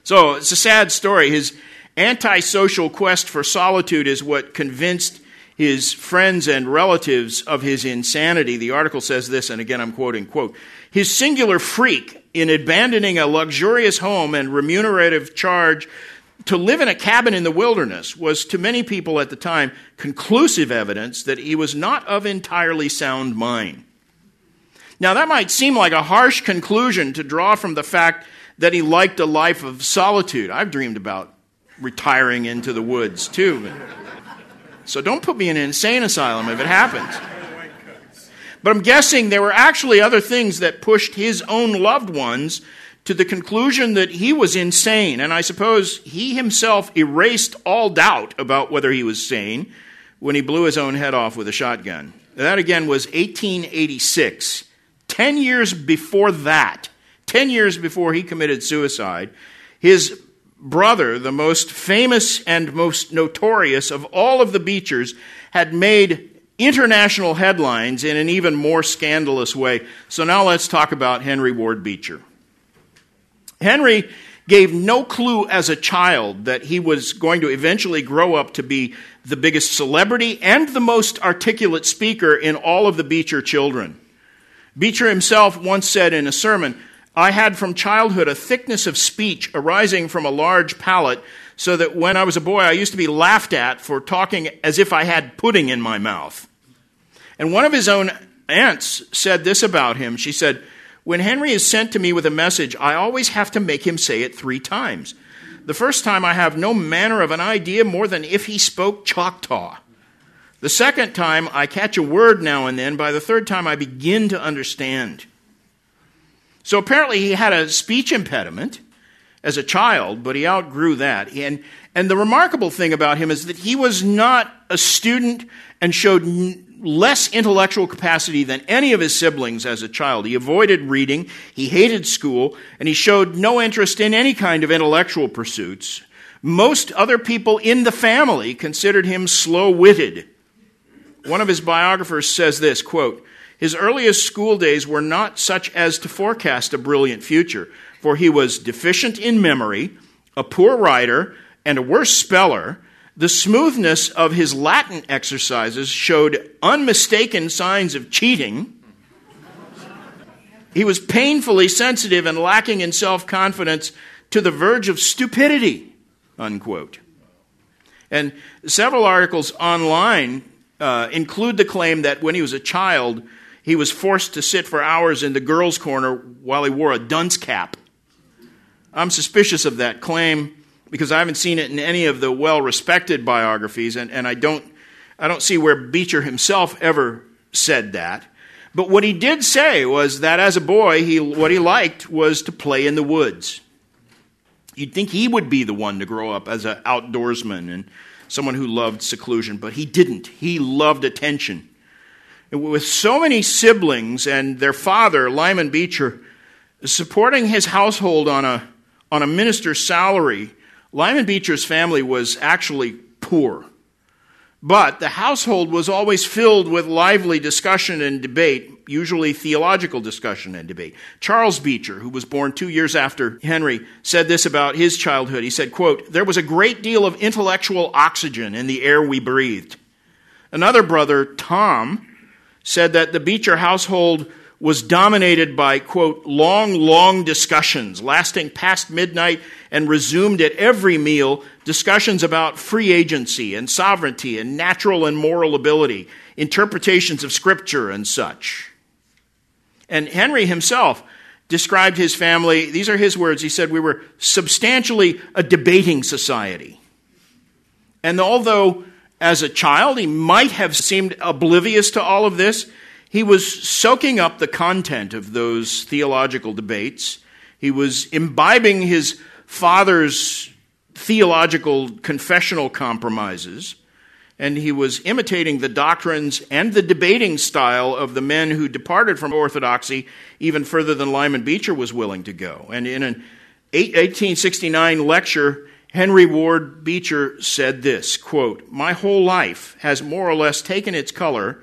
So it's a sad story. His, Antisocial quest for solitude is what convinced his friends and relatives of his insanity. The article says this, and again I'm quoting, quote, his singular freak in abandoning a luxurious home and remunerative charge to live in a cabin in the wilderness was to many people at the time conclusive evidence that he was not of entirely sound mind. Now, that might seem like a harsh conclusion to draw from the fact that he liked a life of solitude. I've dreamed about retiring into the woods, too. So don't put me in an insane asylum if it happens. But I'm guessing there were actually other things that pushed his own loved ones to the conclusion that he was insane. And I suppose he himself erased all doubt about whether he was sane when he blew his own head off with a shotgun. That again was 1886. Ten years before that, ten years before he committed suicide, his brother, the most famous and most notorious of all of the Beechers, had made international headlines in an even more scandalous way. So now let's talk about Henry Ward Beecher. Henry gave no clue as a child that he was going to eventually grow up to be the biggest celebrity and the most articulate speaker in all of the Beecher children. Beecher himself once said in a sermon, I had from childhood a thickness of speech arising from a large palate, so that when I was a boy, I used to be laughed at for talking as if I had pudding in my mouth. And one of his own aunts said this about him. She said, When Henry is sent to me with a message, I always have to make him say it three times. The first time I have no manner of an idea more than if he spoke Choctaw. The second time I catch a word now and then. By the third time I begin to understand. So apparently he had a speech impediment as a child, but he outgrew that. And, and the remarkable thing about him is that he was not a student and showed less intellectual capacity than any of his siblings as a child. He avoided reading, he hated school, and he showed no interest in any kind of intellectual pursuits. Most other people in the family considered him slow witted. One of his biographers says this quote, His earliest school days were not such as to forecast a brilliant future, for he was deficient in memory, a poor writer, and a worse speller the smoothness of his Latin exercises showed unmistaken signs of cheating. He was painfully sensitive and lacking in self confidence to the verge of stupidity. Unquote. And several articles online uh, include the claim that when he was a child, he was forced to sit for hours in the girls' corner while he wore a dunce cap. I'm suspicious of that claim because I haven't seen it in any of the well respected biographies, and, and I, don't, I don't see where Beecher himself ever said that. But what he did say was that as a boy, he, what he liked was to play in the woods. You'd think he would be the one to grow up as an outdoorsman and someone who loved seclusion, but he didn't. He loved attention. With so many siblings and their father, Lyman Beecher, supporting his household on a, on a minister's salary Lyman Beecher's family was actually poor, but the household was always filled with lively discussion and debate, usually theological discussion and debate. Charles Beecher, who was born two years after Henry, said this about his childhood. He said, quote, There was a great deal of intellectual oxygen in the air we breathed. Another brother, Tom, said that the Beecher household was dominated by, quote, long, long discussions lasting past midnight and resumed at every meal discussions about free agency and sovereignty and natural and moral ability, interpretations of scripture and such. And Henry himself described his family, these are his words. He said, We were substantially a debating society. And although as a child he might have seemed oblivious to all of this, he was soaking up the content of those theological debates. He was imbibing his father's theological confessional compromises, and he was imitating the doctrines and the debating style of the men who departed from orthodoxy even further than Lyman Beecher was willing to go. And in an 1869 lecture, Henry Ward Beecher said this quote, My whole life has more or less taken its color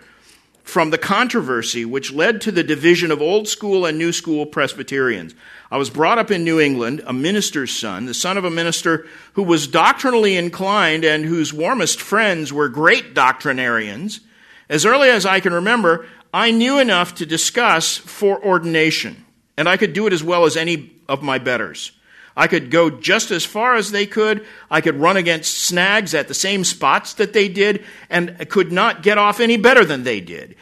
from the controversy which led to the division of old school and new school Presbyterians. I was brought up in New England, a minister's son, the son of a minister who was doctrinally inclined and whose warmest friends were great doctrinarians. As early as I can remember, I knew enough to discuss foreordination, and I could do it as well as any of my betters. I could go just as far as they could. I could run against snags at the same spots that they did, and could not get off any better than they did.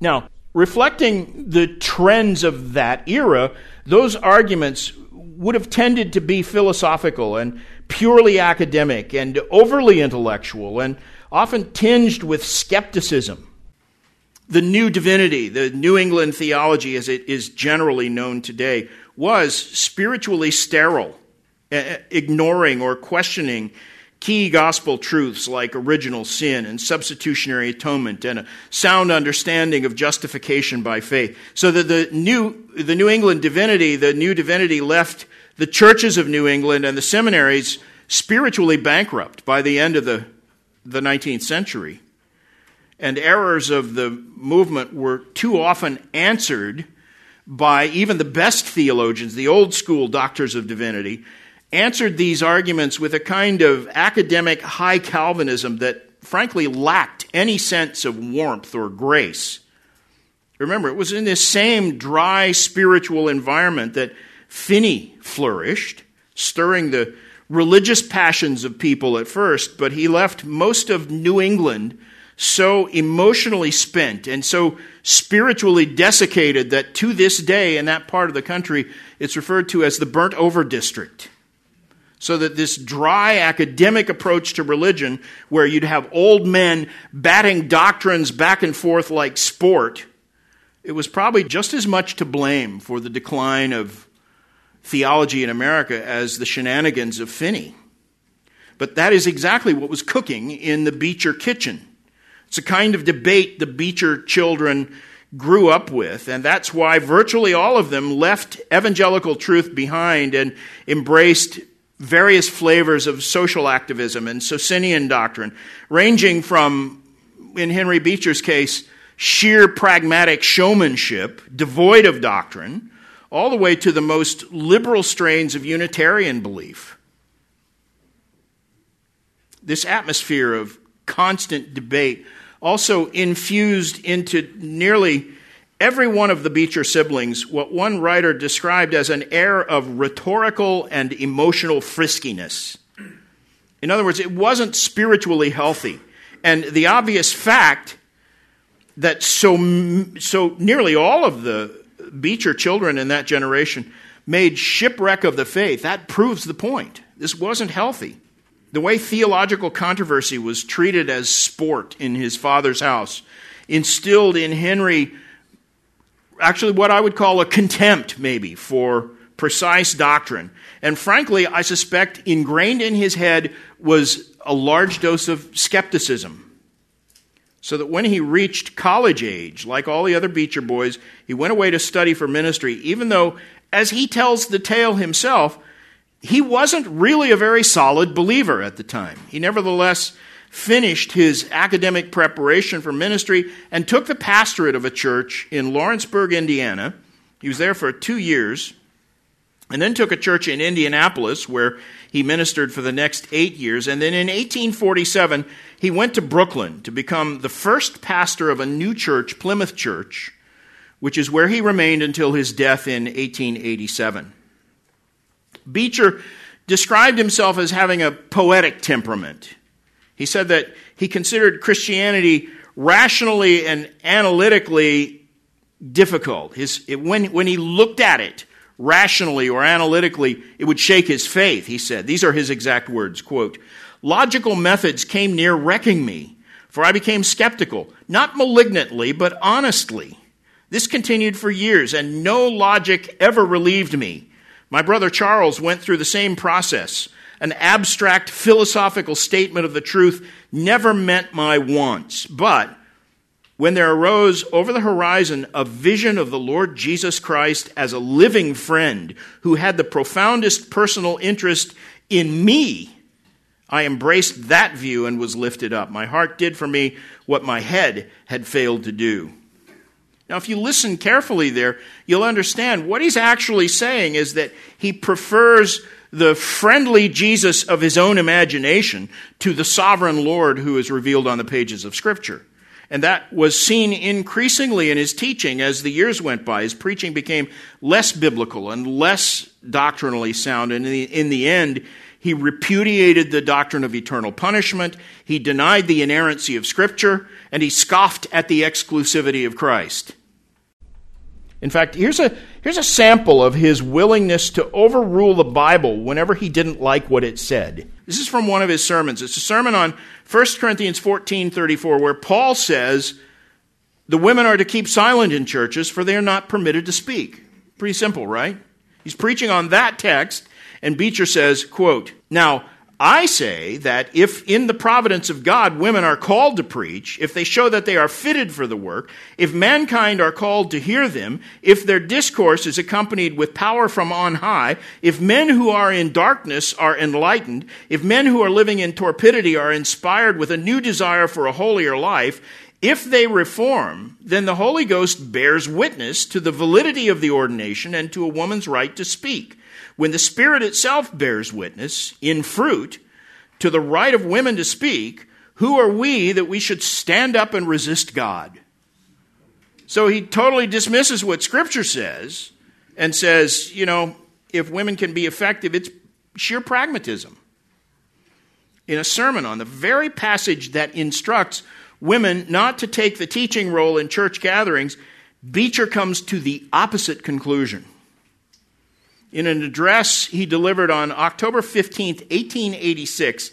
Now, reflecting the trends of that era, those arguments would have tended to be philosophical and purely academic and overly intellectual and often tinged with skepticism. The new divinity, the New England theology as it is generally known today, was spiritually sterile, eh, eh, ignoring or questioning key gospel truths like original sin and substitutionary atonement and a sound understanding of justification by faith. So that the new, the New England divinity, the new divinity left the churches of New England and the seminaries spiritually bankrupt by the end of the, the 19th century. And errors of the movement were too often answered by even the best theologians, the old school doctors of divinity, answered these arguments with a kind of academic high Calvinism that frankly lacked any sense of warmth or grace. Remember, it was in this same dry spiritual environment that Finney flourished, stirring the religious passions of people at first, but he left most of New England so emotionally spent and so spiritually desiccated that to this day in that part of the country it's referred to as the burnt over district. So that this dry academic approach to religion, where you'd have old men batting doctrines back and forth like sport, it was probably just as much to blame for the decline of theology in America as the shenanigans of Finney. But that is exactly what was cooking in the Beecher kitchen. It's a kind of debate the Beecher children grew up with, and that's why virtually all of them left evangelical truth behind and embraced various flavors of social activism and Socinian doctrine, ranging from, in Henry Beecher's case, sheer pragmatic showmanship, devoid of doctrine, all the way to the most liberal strains of Unitarian belief. This atmosphere of constant debate also infused into nearly every one of the Beecher siblings what one writer described as an air of rhetorical and emotional friskiness. In other words, it wasn't spiritually healthy. And the obvious fact that so, so nearly all of the Beecher children in that generation made shipwreck of the faith, that proves the point. This wasn't healthy. The way theological controversy was treated as sport in his father's house instilled in Henry actually what I would call a contempt, maybe, for precise doctrine. And frankly, I suspect ingrained in his head was a large dose of skepticism. So that when he reached college age, like all the other Beecher boys, he went away to study for ministry, even though, as he tells the tale himself, he wasn't really a very solid believer at the time. He nevertheless finished his academic preparation for ministry and took the pastorate of a church in Lawrenceburg, Indiana. He was there for two years, and then took a church in Indianapolis where he ministered for the next eight years. And then in 1847, he went to Brooklyn to become the first pastor of a new church, Plymouth Church, which is where he remained until his death in 1887. Beecher described himself as having a poetic temperament. He said that he considered Christianity rationally and analytically difficult. His, it, when, when he looked at it rationally or analytically, it would shake his faith, he said. These are his exact words, quote, Logical methods came near wrecking me, for I became skeptical, not malignantly, but honestly. This continued for years, and no logic ever relieved me. My brother Charles went through the same process. An abstract philosophical statement of the truth never met my wants. But when there arose over the horizon a vision of the Lord Jesus Christ as a living friend who had the profoundest personal interest in me, I embraced that view and was lifted up. My heart did for me what my head had failed to do. Now, if you listen carefully there, you'll understand what he's actually saying is that he prefers the friendly Jesus of his own imagination to the sovereign Lord who is revealed on the pages of Scripture. And that was seen increasingly in his teaching as the years went by. His preaching became less biblical and less doctrinally sound. And in the, in the end, he repudiated the doctrine of eternal punishment. He denied the inerrancy of Scripture. And he scoffed at the exclusivity of Christ. In fact, here's a, here's a sample of his willingness to overrule the Bible whenever he didn't like what it said. This is from one of his sermons. It's a sermon on 1 Corinthians 14 34, where Paul says, The women are to keep silent in churches, for they are not permitted to speak. Pretty simple, right? He's preaching on that text, and Beecher says, quote, Now, I say that if in the providence of God women are called to preach, if they show that they are fitted for the work, if mankind are called to hear them, if their discourse is accompanied with power from on high, if men who are in darkness are enlightened, if men who are living in torpidity are inspired with a new desire for a holier life, If they reform, then the Holy Ghost bears witness to the validity of the ordination and to a woman's right to speak. When the Spirit itself bears witness, in fruit, to the right of women to speak, who are we that we should stand up and resist God? So he totally dismisses what Scripture says and says, you know, if women can be effective, it's sheer pragmatism. In a sermon on the very passage that instructs women not to take the teaching role in church gatherings, Beecher comes to the opposite conclusion. In an address he delivered on October 15, 1886,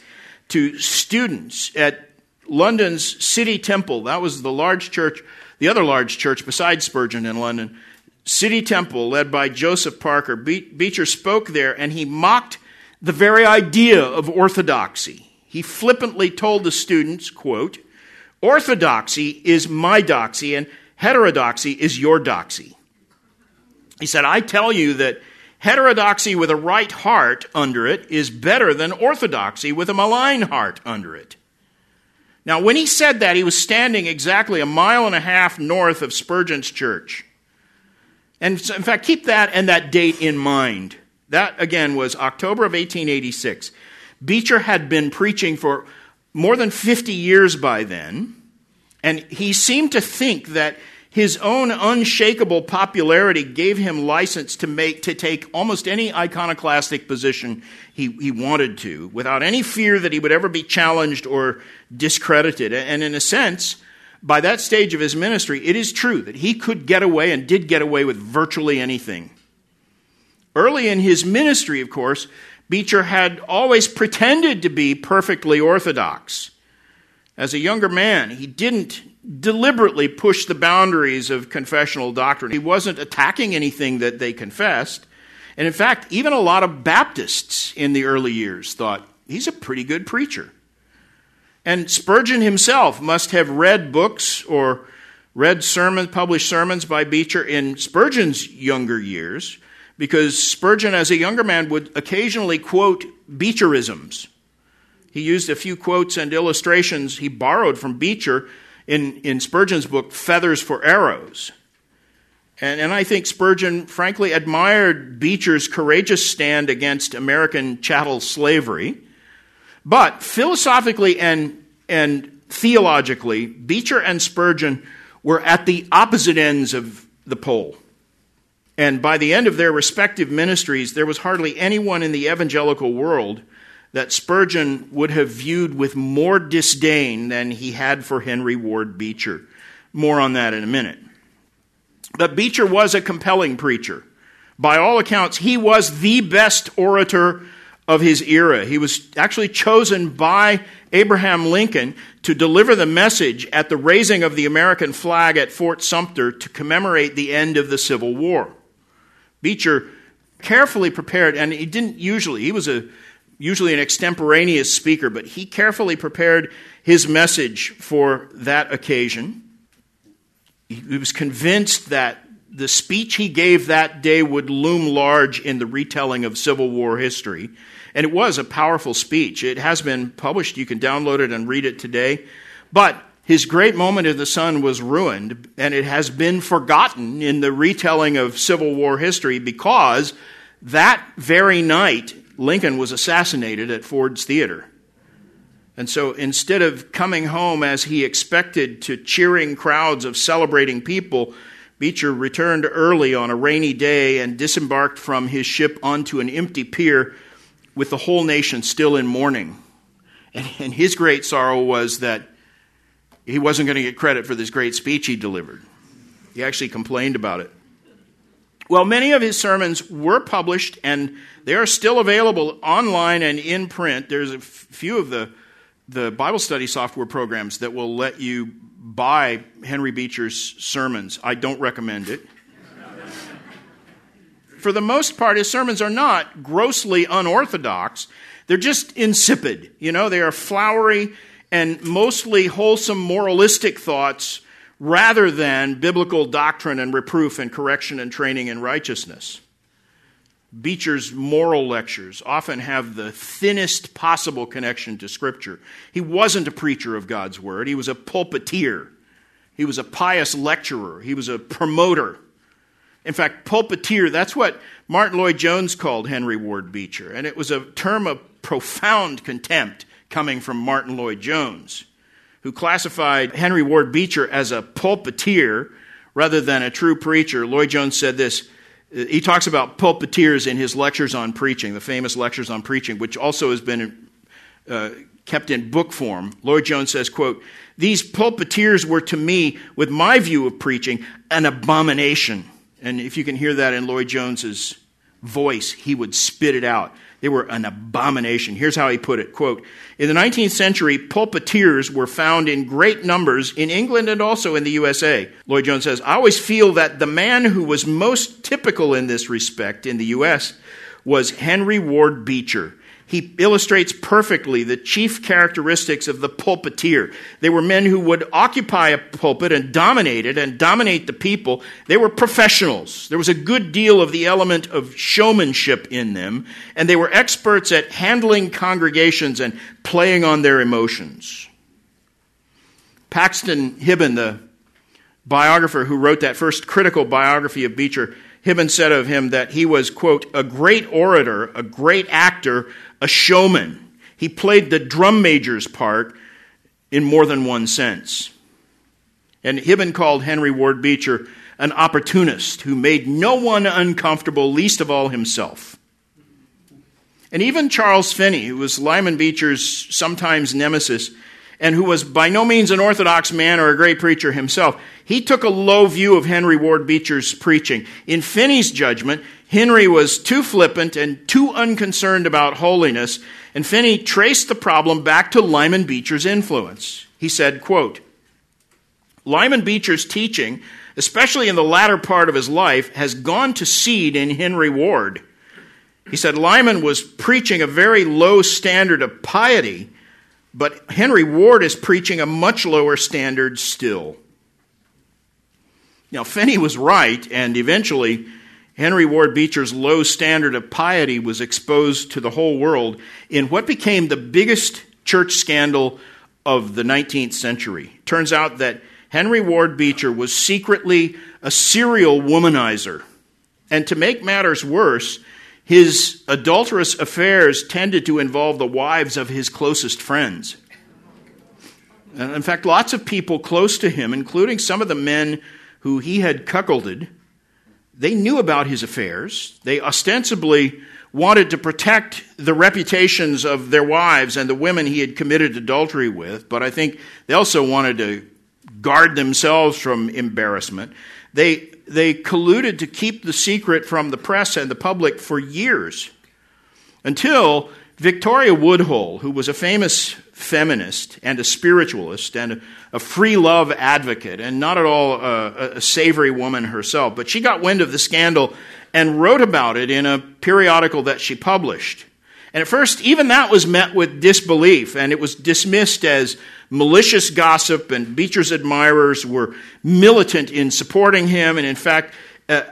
to students at London's City Temple, that was the large church, the other large church besides Spurgeon in London, City Temple, led by Joseph Parker. Beecher spoke there and he mocked the very idea of orthodoxy. He flippantly told the students, quote, Orthodoxy is my doxy, and heterodoxy is your doxy. He said, I tell you that heterodoxy with a right heart under it is better than orthodoxy with a malign heart under it. Now, when he said that, he was standing exactly a mile and a half north of Spurgeon's church. And so, in fact, keep that and that date in mind. That, again, was October of 1886. Beecher had been preaching for more than 50 years by then, and he seemed to think that his own unshakable popularity gave him license to make to take almost any iconoclastic position he, he wanted to, without any fear that he would ever be challenged or discredited. And in a sense, by that stage of his ministry, it is true that he could get away and did get away with virtually anything. Early in his ministry, of course, Beecher had always pretended to be perfectly orthodox. As a younger man, he didn't deliberately pushed the boundaries of confessional doctrine. He wasn't attacking anything that they confessed. And in fact, even a lot of Baptists in the early years thought he's a pretty good preacher. And Spurgeon himself must have read books or read sermons, published sermons by Beecher in Spurgeon's younger years because Spurgeon, as a younger man, would occasionally quote Beecherisms. He used a few quotes and illustrations he borrowed from Beecher in, in Spurgeon's book, Feathers for Arrows. And, and I think Spurgeon, frankly, admired Beecher's courageous stand against American chattel slavery. But philosophically and, and theologically, Beecher and Spurgeon were at the opposite ends of the pole. And by the end of their respective ministries, there was hardly anyone in the evangelical world that Spurgeon would have viewed with more disdain than he had for Henry Ward Beecher. More on that in a minute. But Beecher was a compelling preacher. By all accounts, he was the best orator of his era. He was actually chosen by Abraham Lincoln to deliver the message at the raising of the American flag at Fort Sumter to commemorate the end of the Civil War. Beecher carefully prepared, and he didn't usually, he was a usually an extemporaneous speaker, but he carefully prepared his message for that occasion. He was convinced that the speech he gave that day would loom large in the retelling of Civil War history. And it was a powerful speech. It has been published. You can download it and read it today. But his great moment in the sun was ruined, and it has been forgotten in the retelling of Civil War history because that very night, Lincoln was assassinated at Ford's Theater. And so instead of coming home as he expected to cheering crowds of celebrating people, Beecher returned early on a rainy day and disembarked from his ship onto an empty pier with the whole nation still in mourning. And, his great sorrow was that he wasn't going to get credit for this great speech he delivered. He actually complained about it. Well, many of his sermons were published and they are still available online and in print. There's a few of the, the Bible study software programs that will let you buy Henry Beecher's sermons. I don't recommend it. For the most part, his sermons are not grossly unorthodox. They're just insipid. You know, they are flowery and mostly wholesome moralistic thoughts rather than biblical doctrine and reproof and correction and training in righteousness. Beecher's moral lectures often have the thinnest possible connection to Scripture. He wasn't a preacher of God's Word, he was a pulpiteer. He was a pious lecturer. He was a promoter. In fact, pulpiteer, that's what Martyn Lloyd-Jones called Henry Ward Beecher. And it was a term of profound contempt coming from Martyn Lloyd-Jones, who classified Henry Ward Beecher as a pulpiteer rather than a true preacher. Lloyd-Jones said this. He talks about pulpiteers in his lectures on preaching, the famous lectures on preaching, which also has been uh, kept in book form. Lloyd-Jones says, quote, These pulpiteers were to me, with my view of preaching, an abomination. And if you can hear that in Lloyd-Jones's voice, he would spit it out. They were an abomination. Here's how he put it quote, In the 19th century, pulpiteers were found in great numbers in England and also in the USA. Lloyd-Jones says, I always feel that the man who was most typical in this respect in the US was Henry Ward Beecher he illustrates perfectly the chief characteristics of the pulpiteer. They were men who would occupy a pulpit and dominate it and dominate the people. They were professionals. There was a good deal of the element of showmanship in them, and they were experts at handling congregations and playing on their emotions. Paxton Hibben, the biographer who wrote that first critical biography of Beecher, Hibben said of him that he was, quote, a great orator, a great actor, a showman. He played the drum major's part in more than one sense. And Hibben called Henry Ward Beecher an opportunist who made no one uncomfortable, least of all himself. And even Charles Finney, who was Lyman Beecher's sometimes nemesis, and who was by no means an orthodox man or a great preacher himself, he took a low view of Henry Ward Beecher's preaching. In Finney's judgment, Henry was too flippant and too unconcerned about holiness, and Finney traced the problem back to Lyman Beecher's influence. He said, quote, Lyman Beecher's teaching, especially in the latter part of his life, has gone to seed in Henry Ward. He said Lyman was preaching a very low standard of piety, but Henry Ward is preaching a much lower standard still. Now, Finney was right, and eventually Henry Ward Beecher's low standard of piety was exposed to the whole world in what became the biggest church scandal of the 19th century. Turns out that Henry Ward Beecher was secretly a serial womanizer. And to make matters worse, his adulterous affairs tended to involve the wives of his closest friends. In fact, lots of people close to him, including some of the men who he had cuckolded, they knew about his affairs. They ostensibly wanted to protect the reputations of their wives and the women he had committed adultery with, but I think they also wanted to guard themselves from embarrassment. They, they colluded to keep the secret from the press and the public for years until Victoria Woodhull, who was a famous feminist and a spiritualist and a free love advocate and not at all a, a, savory woman herself. But she got wind of the scandal and wrote about it in a periodical that she published. And at first, even that was met with disbelief and it was dismissed as malicious gossip, and Beecher's admirers were militant in supporting him. And in fact, uh,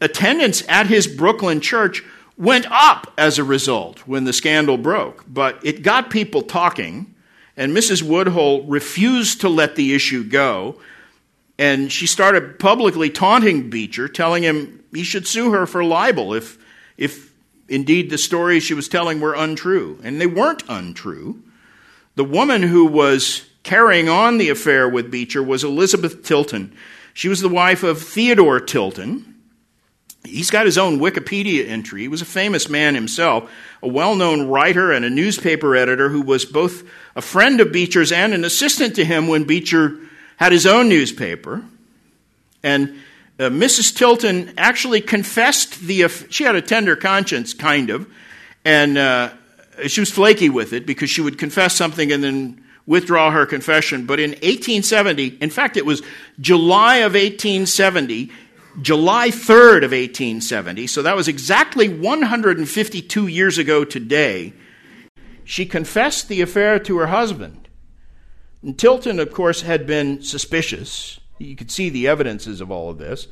attendance at his Brooklyn church went up as a result when the scandal broke. But it got people talking, and Mrs. Woodhull refused to let the issue go. And she started publicly taunting Beecher, telling him he should sue her for libel if, if indeed the stories she was telling were untrue. And they weren't untrue. The woman who was carrying on the affair with Beecher was Elizabeth Tilton. She was the wife of Theodore Tilton, He's got his own Wikipedia entry. He was a famous man himself, a well known writer and a newspaper editor who was both a friend of Beecher's and an assistant to him when Beecher had his own newspaper. And uh, Mrs. Tilton actually confessed the. She had a tender conscience, kind of, and uh, she was flaky with it because she would confess something and then withdraw her confession. But in 1870, in fact, it was July of 1870, July 3rd of 1870, so that was exactly 152 years ago today, she confessed the affair to her husband. And Tilton, of course, had been suspicious. You could see the evidences of all of this.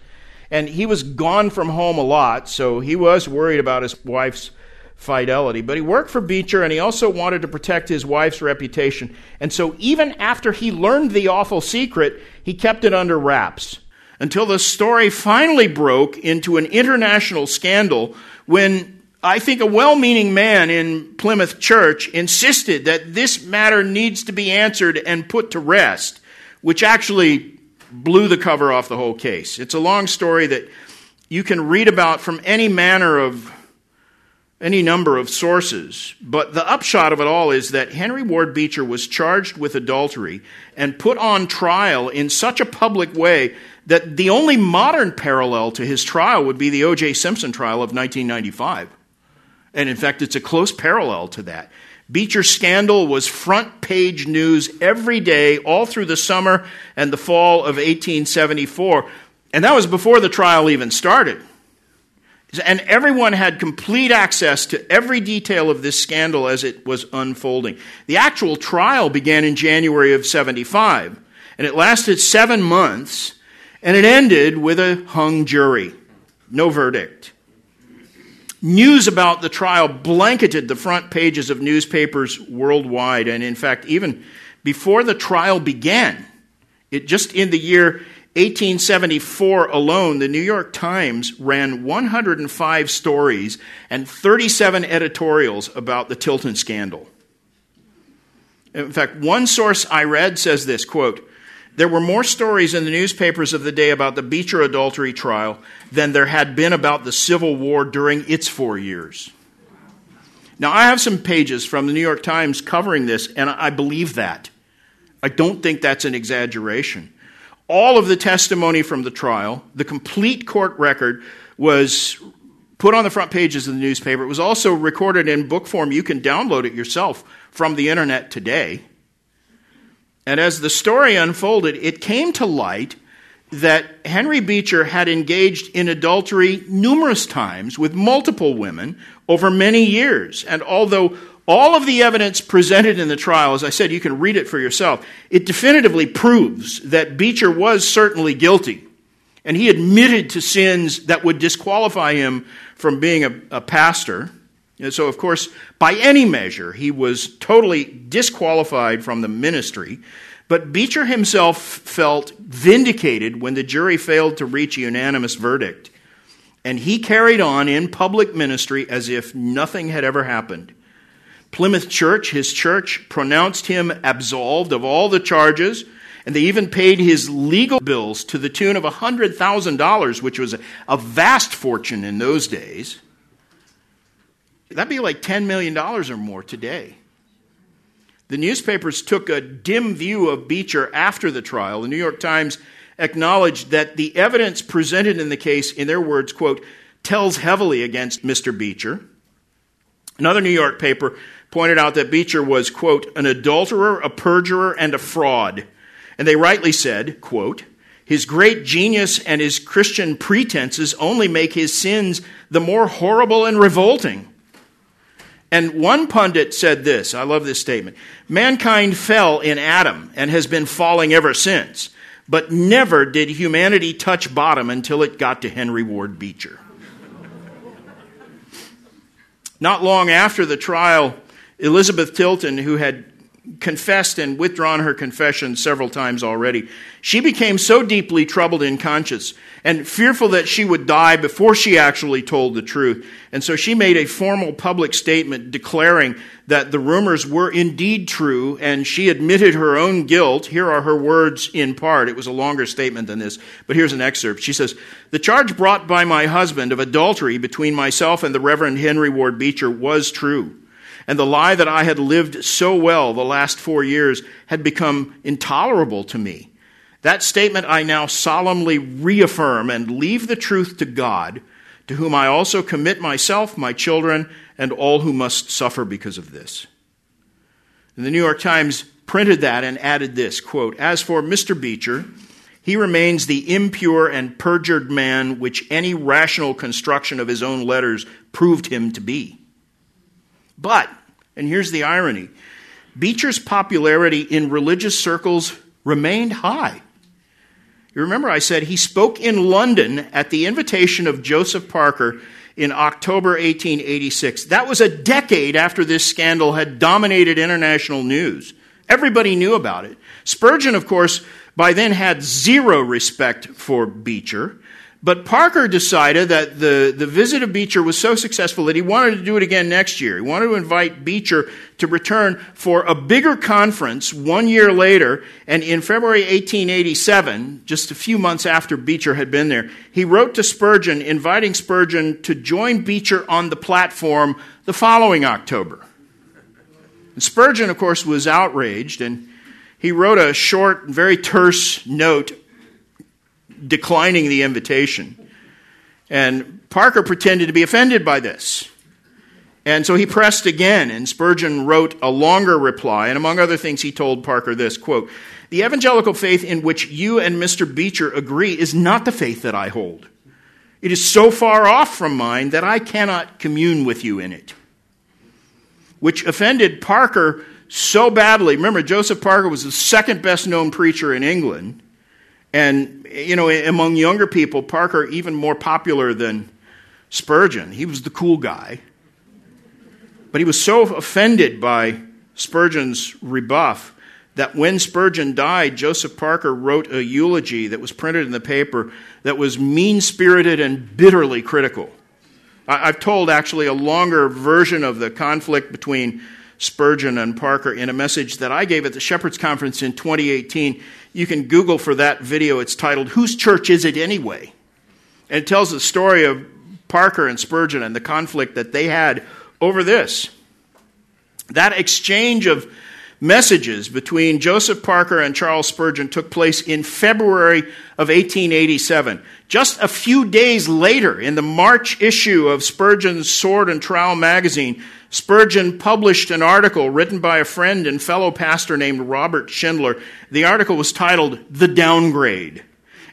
And he was gone from home a lot, so he was worried about his wife's fidelity. But he worked for Beecher and he also wanted to protect his wife's reputation. And so even after he learned the awful secret, he kept it under wraps until the story finally broke into an international scandal when I think a well meaning man in Plymouth Church insisted that this matter needs to be answered and put to rest, which actually blew the cover off the whole case. It's a long story that you can read about from any manner of any number of sources, but the upshot of it all is that Henry Ward Beecher was charged with adultery and put on trial in such a public way that the only modern parallel to his trial would be the O.J. Simpson trial of 1995. And in fact, it's a close parallel to that. Beecher's scandal was front page news every day, all through the summer and the fall of 1874. And that was before the trial even started. And everyone had complete access to every detail of this scandal as it was unfolding. The actual trial began in January of 75, and it lasted seven months, and it ended with a hung jury. No verdict. News about the trial blanketed the front pages of newspapers worldwide, and in fact, even before the trial began, it just in the year 1874 alone, the New York Times ran 105 stories and 37 editorials about the Tilton scandal. In fact, one source I read says this quote, there were more stories in the newspapers of the day about the Beecher adultery trial than there had been about the Civil War during its four years. Now, I have some pages from the New York Times covering this, and I believe that. I don't think that's an exaggeration all of the testimony from the trial, the complete court record was put on the front pages of the newspaper. It was also recorded in book form. You can download it yourself from the internet today. And as the story unfolded, it came to light that Henry Beecher had engaged in adultery numerous times with multiple women over many years. And although all of the evidence presented in the trial, as I said, you can read it for yourself, it definitively proves that Beecher was certainly guilty. And he admitted to sins that would disqualify him from being a, a pastor. And so, of course, by any measure, he was totally disqualified from the ministry. But Beecher himself felt vindicated when the jury failed to reach a unanimous verdict. And he carried on in public ministry as if nothing had ever happened. Plymouth Church, his church, pronounced him absolved of all the charges, and they even paid his legal bills to the tune of $100,000, which was a vast fortune in those days. That'd be like $10 million or more today. The newspapers took a dim view of Beecher after the trial. The New York Times acknowledged that the evidence presented in the case, in their words, quote, tells heavily against Mr. Beecher. Another New York paper pointed out that Beecher was, quote, an adulterer, a perjurer, and a fraud. And they rightly said, quote, his great genius and his Christian pretenses only make his sins the more horrible and revolting. And one pundit said this I love this statement Mankind fell in Adam and has been falling ever since, but never did humanity touch bottom until it got to Henry Ward Beecher. Not long after the trial, Elizabeth Tilton, who had confessed and withdrawn her confession several times already, she became so deeply troubled in conscience and fearful that she would die before she actually told the truth. And so she made a formal public statement declaring that the rumors were indeed true and she admitted her own guilt. Here are her words in part. It was a longer statement than this, but here's an excerpt. She says, The charge brought by my husband of adultery between myself and the Reverend Henry Ward Beecher was true and the lie that I had lived so well the last four years had become intolerable to me. That statement I now solemnly reaffirm and leave the truth to God, to whom I also commit myself, my children, and all who must suffer because of this. And the New York Times printed that and added this quote, As for Mr. Beecher, he remains the impure and perjured man which any rational construction of his own letters proved him to be. But, and here's the irony Beecher's popularity in religious circles remained high. You remember I said he spoke in London at the invitation of Joseph Parker in October 1886. That was a decade after this scandal had dominated international news. Everybody knew about it. Spurgeon, of course, by then had zero respect for Beecher. But Parker decided that the, the visit of Beecher was so successful that he wanted to do it again next year. He wanted to invite Beecher to return for a bigger conference one year later. And in February 1887, just a few months after Beecher had been there, he wrote to Spurgeon inviting Spurgeon to join Beecher on the platform the following October. And Spurgeon, of course, was outraged and he wrote a short, very terse note declining the invitation. And Parker pretended to be offended by this. And so he pressed again, and Spurgeon wrote a longer reply. And among other things, he told Parker this quote, The evangelical faith in which you and Mr. Beecher agree is not the faith that I hold. It is so far off from mine that I cannot commune with you in it. Which offended Parker so badly. Remember, Joseph Parker was the second best known preacher in England. And, you know, among younger people, Parker, even more popular than Spurgeon, he was the cool guy. But he was so offended by Spurgeon's rebuff that when Spurgeon died, Joseph Parker wrote a eulogy that was printed in the paper that was mean spirited and bitterly critical. I've told actually a longer version of the conflict between Spurgeon and Parker in a message that I gave at the Shepherds Conference in 2018. You can Google for that video. It's titled, Whose Church Is It Anyway? And it tells the story of Parker and Spurgeon and the conflict that they had over this. That exchange of messages between Joseph Parker and Charles Spurgeon took place in February of 1887. Just a few days later, in the March issue of Spurgeon's Sword and Trowel magazine, Spurgeon published an article written by a friend and fellow pastor named Robert Shindler. The article was titled The Downgrade,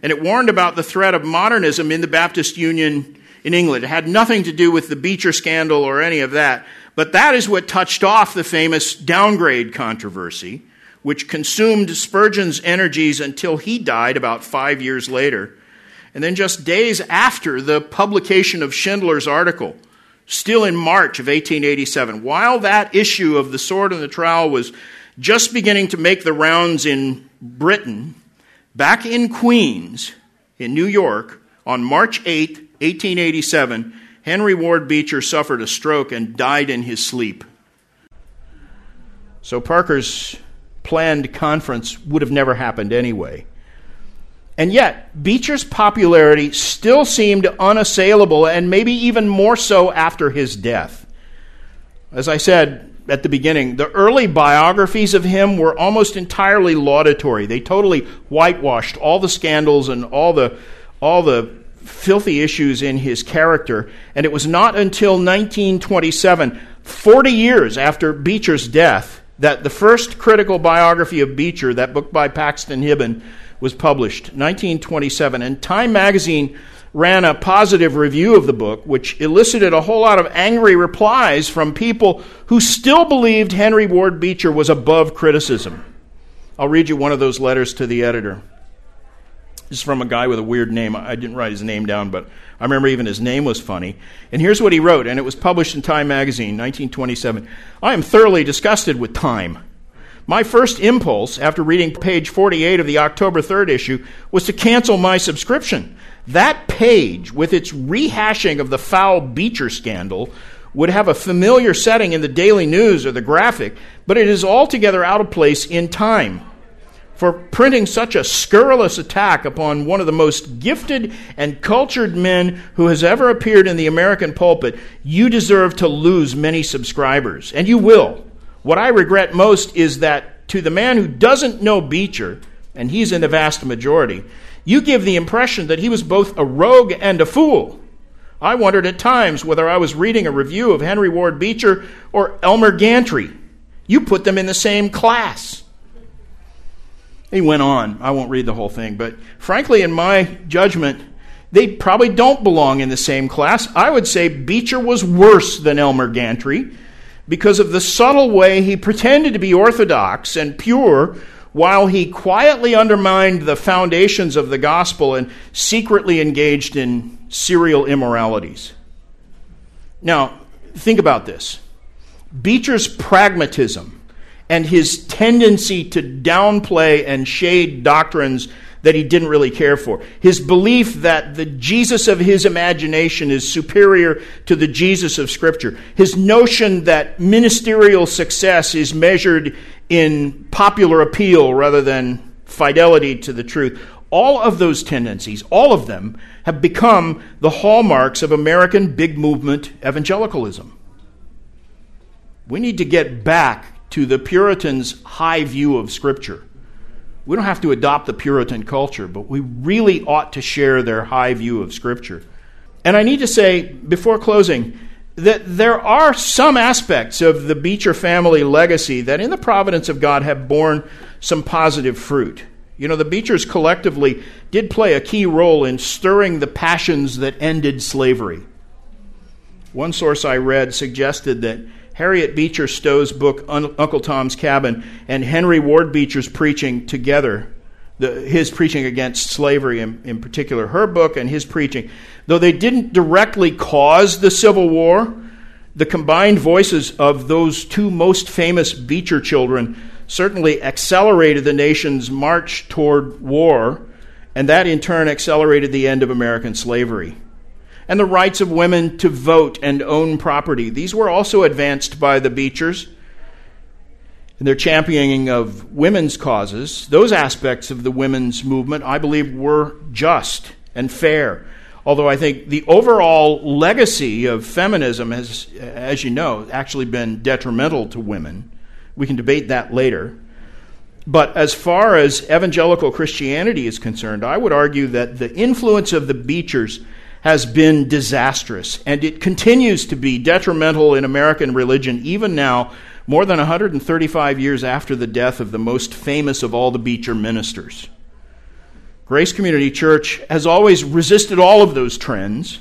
and it warned about the threat of modernism in the Baptist Union in England. It had nothing to do with the Beecher scandal or any of that, but that is what touched off the famous downgrade controversy, which consumed Spurgeon's energies until he died about five years later. And then just days after the publication of Shindler's article, still in March of 1887, while that issue of the sword and the trowel was just beginning to make the rounds in Britain, back in Queens, in New York, on March 8, 1887, Henry Ward Beecher suffered a stroke and died in his sleep. So Parker's planned conference would have never happened anyway. And yet, Beecher's popularity still seemed unassailable, and maybe even more so after his death. As I said at the beginning, the early biographies of him were almost entirely laudatory. They totally whitewashed all the scandals and all the, all the filthy issues in his character. And it was not until 1927, 40 years after Beecher's death, that the first critical biography of Beecher, that book by Paxton Hibben, was published, 1927. And Time magazine ran a positive review of the book, which elicited a whole lot of angry replies from people who still believed Henry Ward Beecher was above criticism. I'll read you one of those letters to the editor. This is from a guy with a weird name. I didn't write his name down, but I remember even his name was funny. And here's what he wrote, and it was published in Time magazine, 1927. I am thoroughly disgusted with Time. My first impulse after reading page 48 of the October 3rd issue was to cancel my subscription. That page, with its rehashing of the foul Beecher scandal, would have a familiar setting in the Daily News or the Graphic, but it is altogether out of place in time. For printing such a scurrilous attack upon one of the most gifted and cultured men who has ever appeared in the American pulpit, you deserve to lose many subscribers. And you will. What I regret most is that to the man who doesn't know Beecher, and he's in the vast majority, you give the impression that he was both a rogue and a fool. I wondered at times whether I was reading a review of Henry Ward Beecher or Elmer Gantry. You put them in the same class. He went on. I won't read the whole thing, but frankly, in my judgment, they probably don't belong in the same class. I would say Beecher was worse than Elmer Gantry because of the subtle way he pretended to be orthodox and pure while he quietly undermined the foundations of the gospel and secretly engaged in serial immoralities. Now, think about this Beecher's pragmatism and his tendency to downplay and shade doctrines that he didn't really care for. His belief that the Jesus of his imagination is superior to the Jesus of Scripture. His notion that ministerial success is measured in popular appeal rather than fidelity to the truth. All of those tendencies, all of them, have become the hallmarks of American big movement evangelicalism. We need to get back to the Puritans' high view of Scripture. We don't have to adopt the Puritan culture, but we really ought to share their high view of Scripture. And I need to say, before closing, that there are some aspects of the Beecher family legacy that, in the providence of God, have borne some positive fruit. You know, the Beechers collectively did play a key role in stirring the passions that ended slavery. One source I read suggested that Harriet Beecher Stowe's book, Uncle Tom's Cabin, and Henry Ward Beecher's preaching together, the, his preaching against slavery in, in particular, her book and his preaching, though they didn't directly cause the Civil War, the combined voices of those two most famous Beecher children certainly accelerated the nation's march toward war, and that in turn accelerated the end of American slavery and the rights of women to vote and own property. These were also advanced by the Beechers in their championing of women's causes. Those aspects of the women's movement, I believe, were just and fair. Although I think the overall legacy of feminism has, as you know, actually been detrimental to women. We can debate that later. But as far as evangelical Christianity is concerned, I would argue that the influence of the Beechers has been disastrous, and it continues to be detrimental in American religion even now, more than 135 years after the death of the most famous of all the Beecher ministers. Grace Community Church has always resisted all of those trends,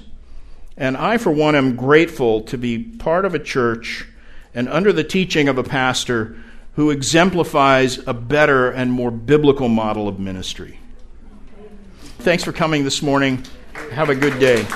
and I, for one, am grateful to be part of a church and under the teaching of a pastor who exemplifies a better and more biblical model of ministry. Thanks for coming this morning. Have a good day.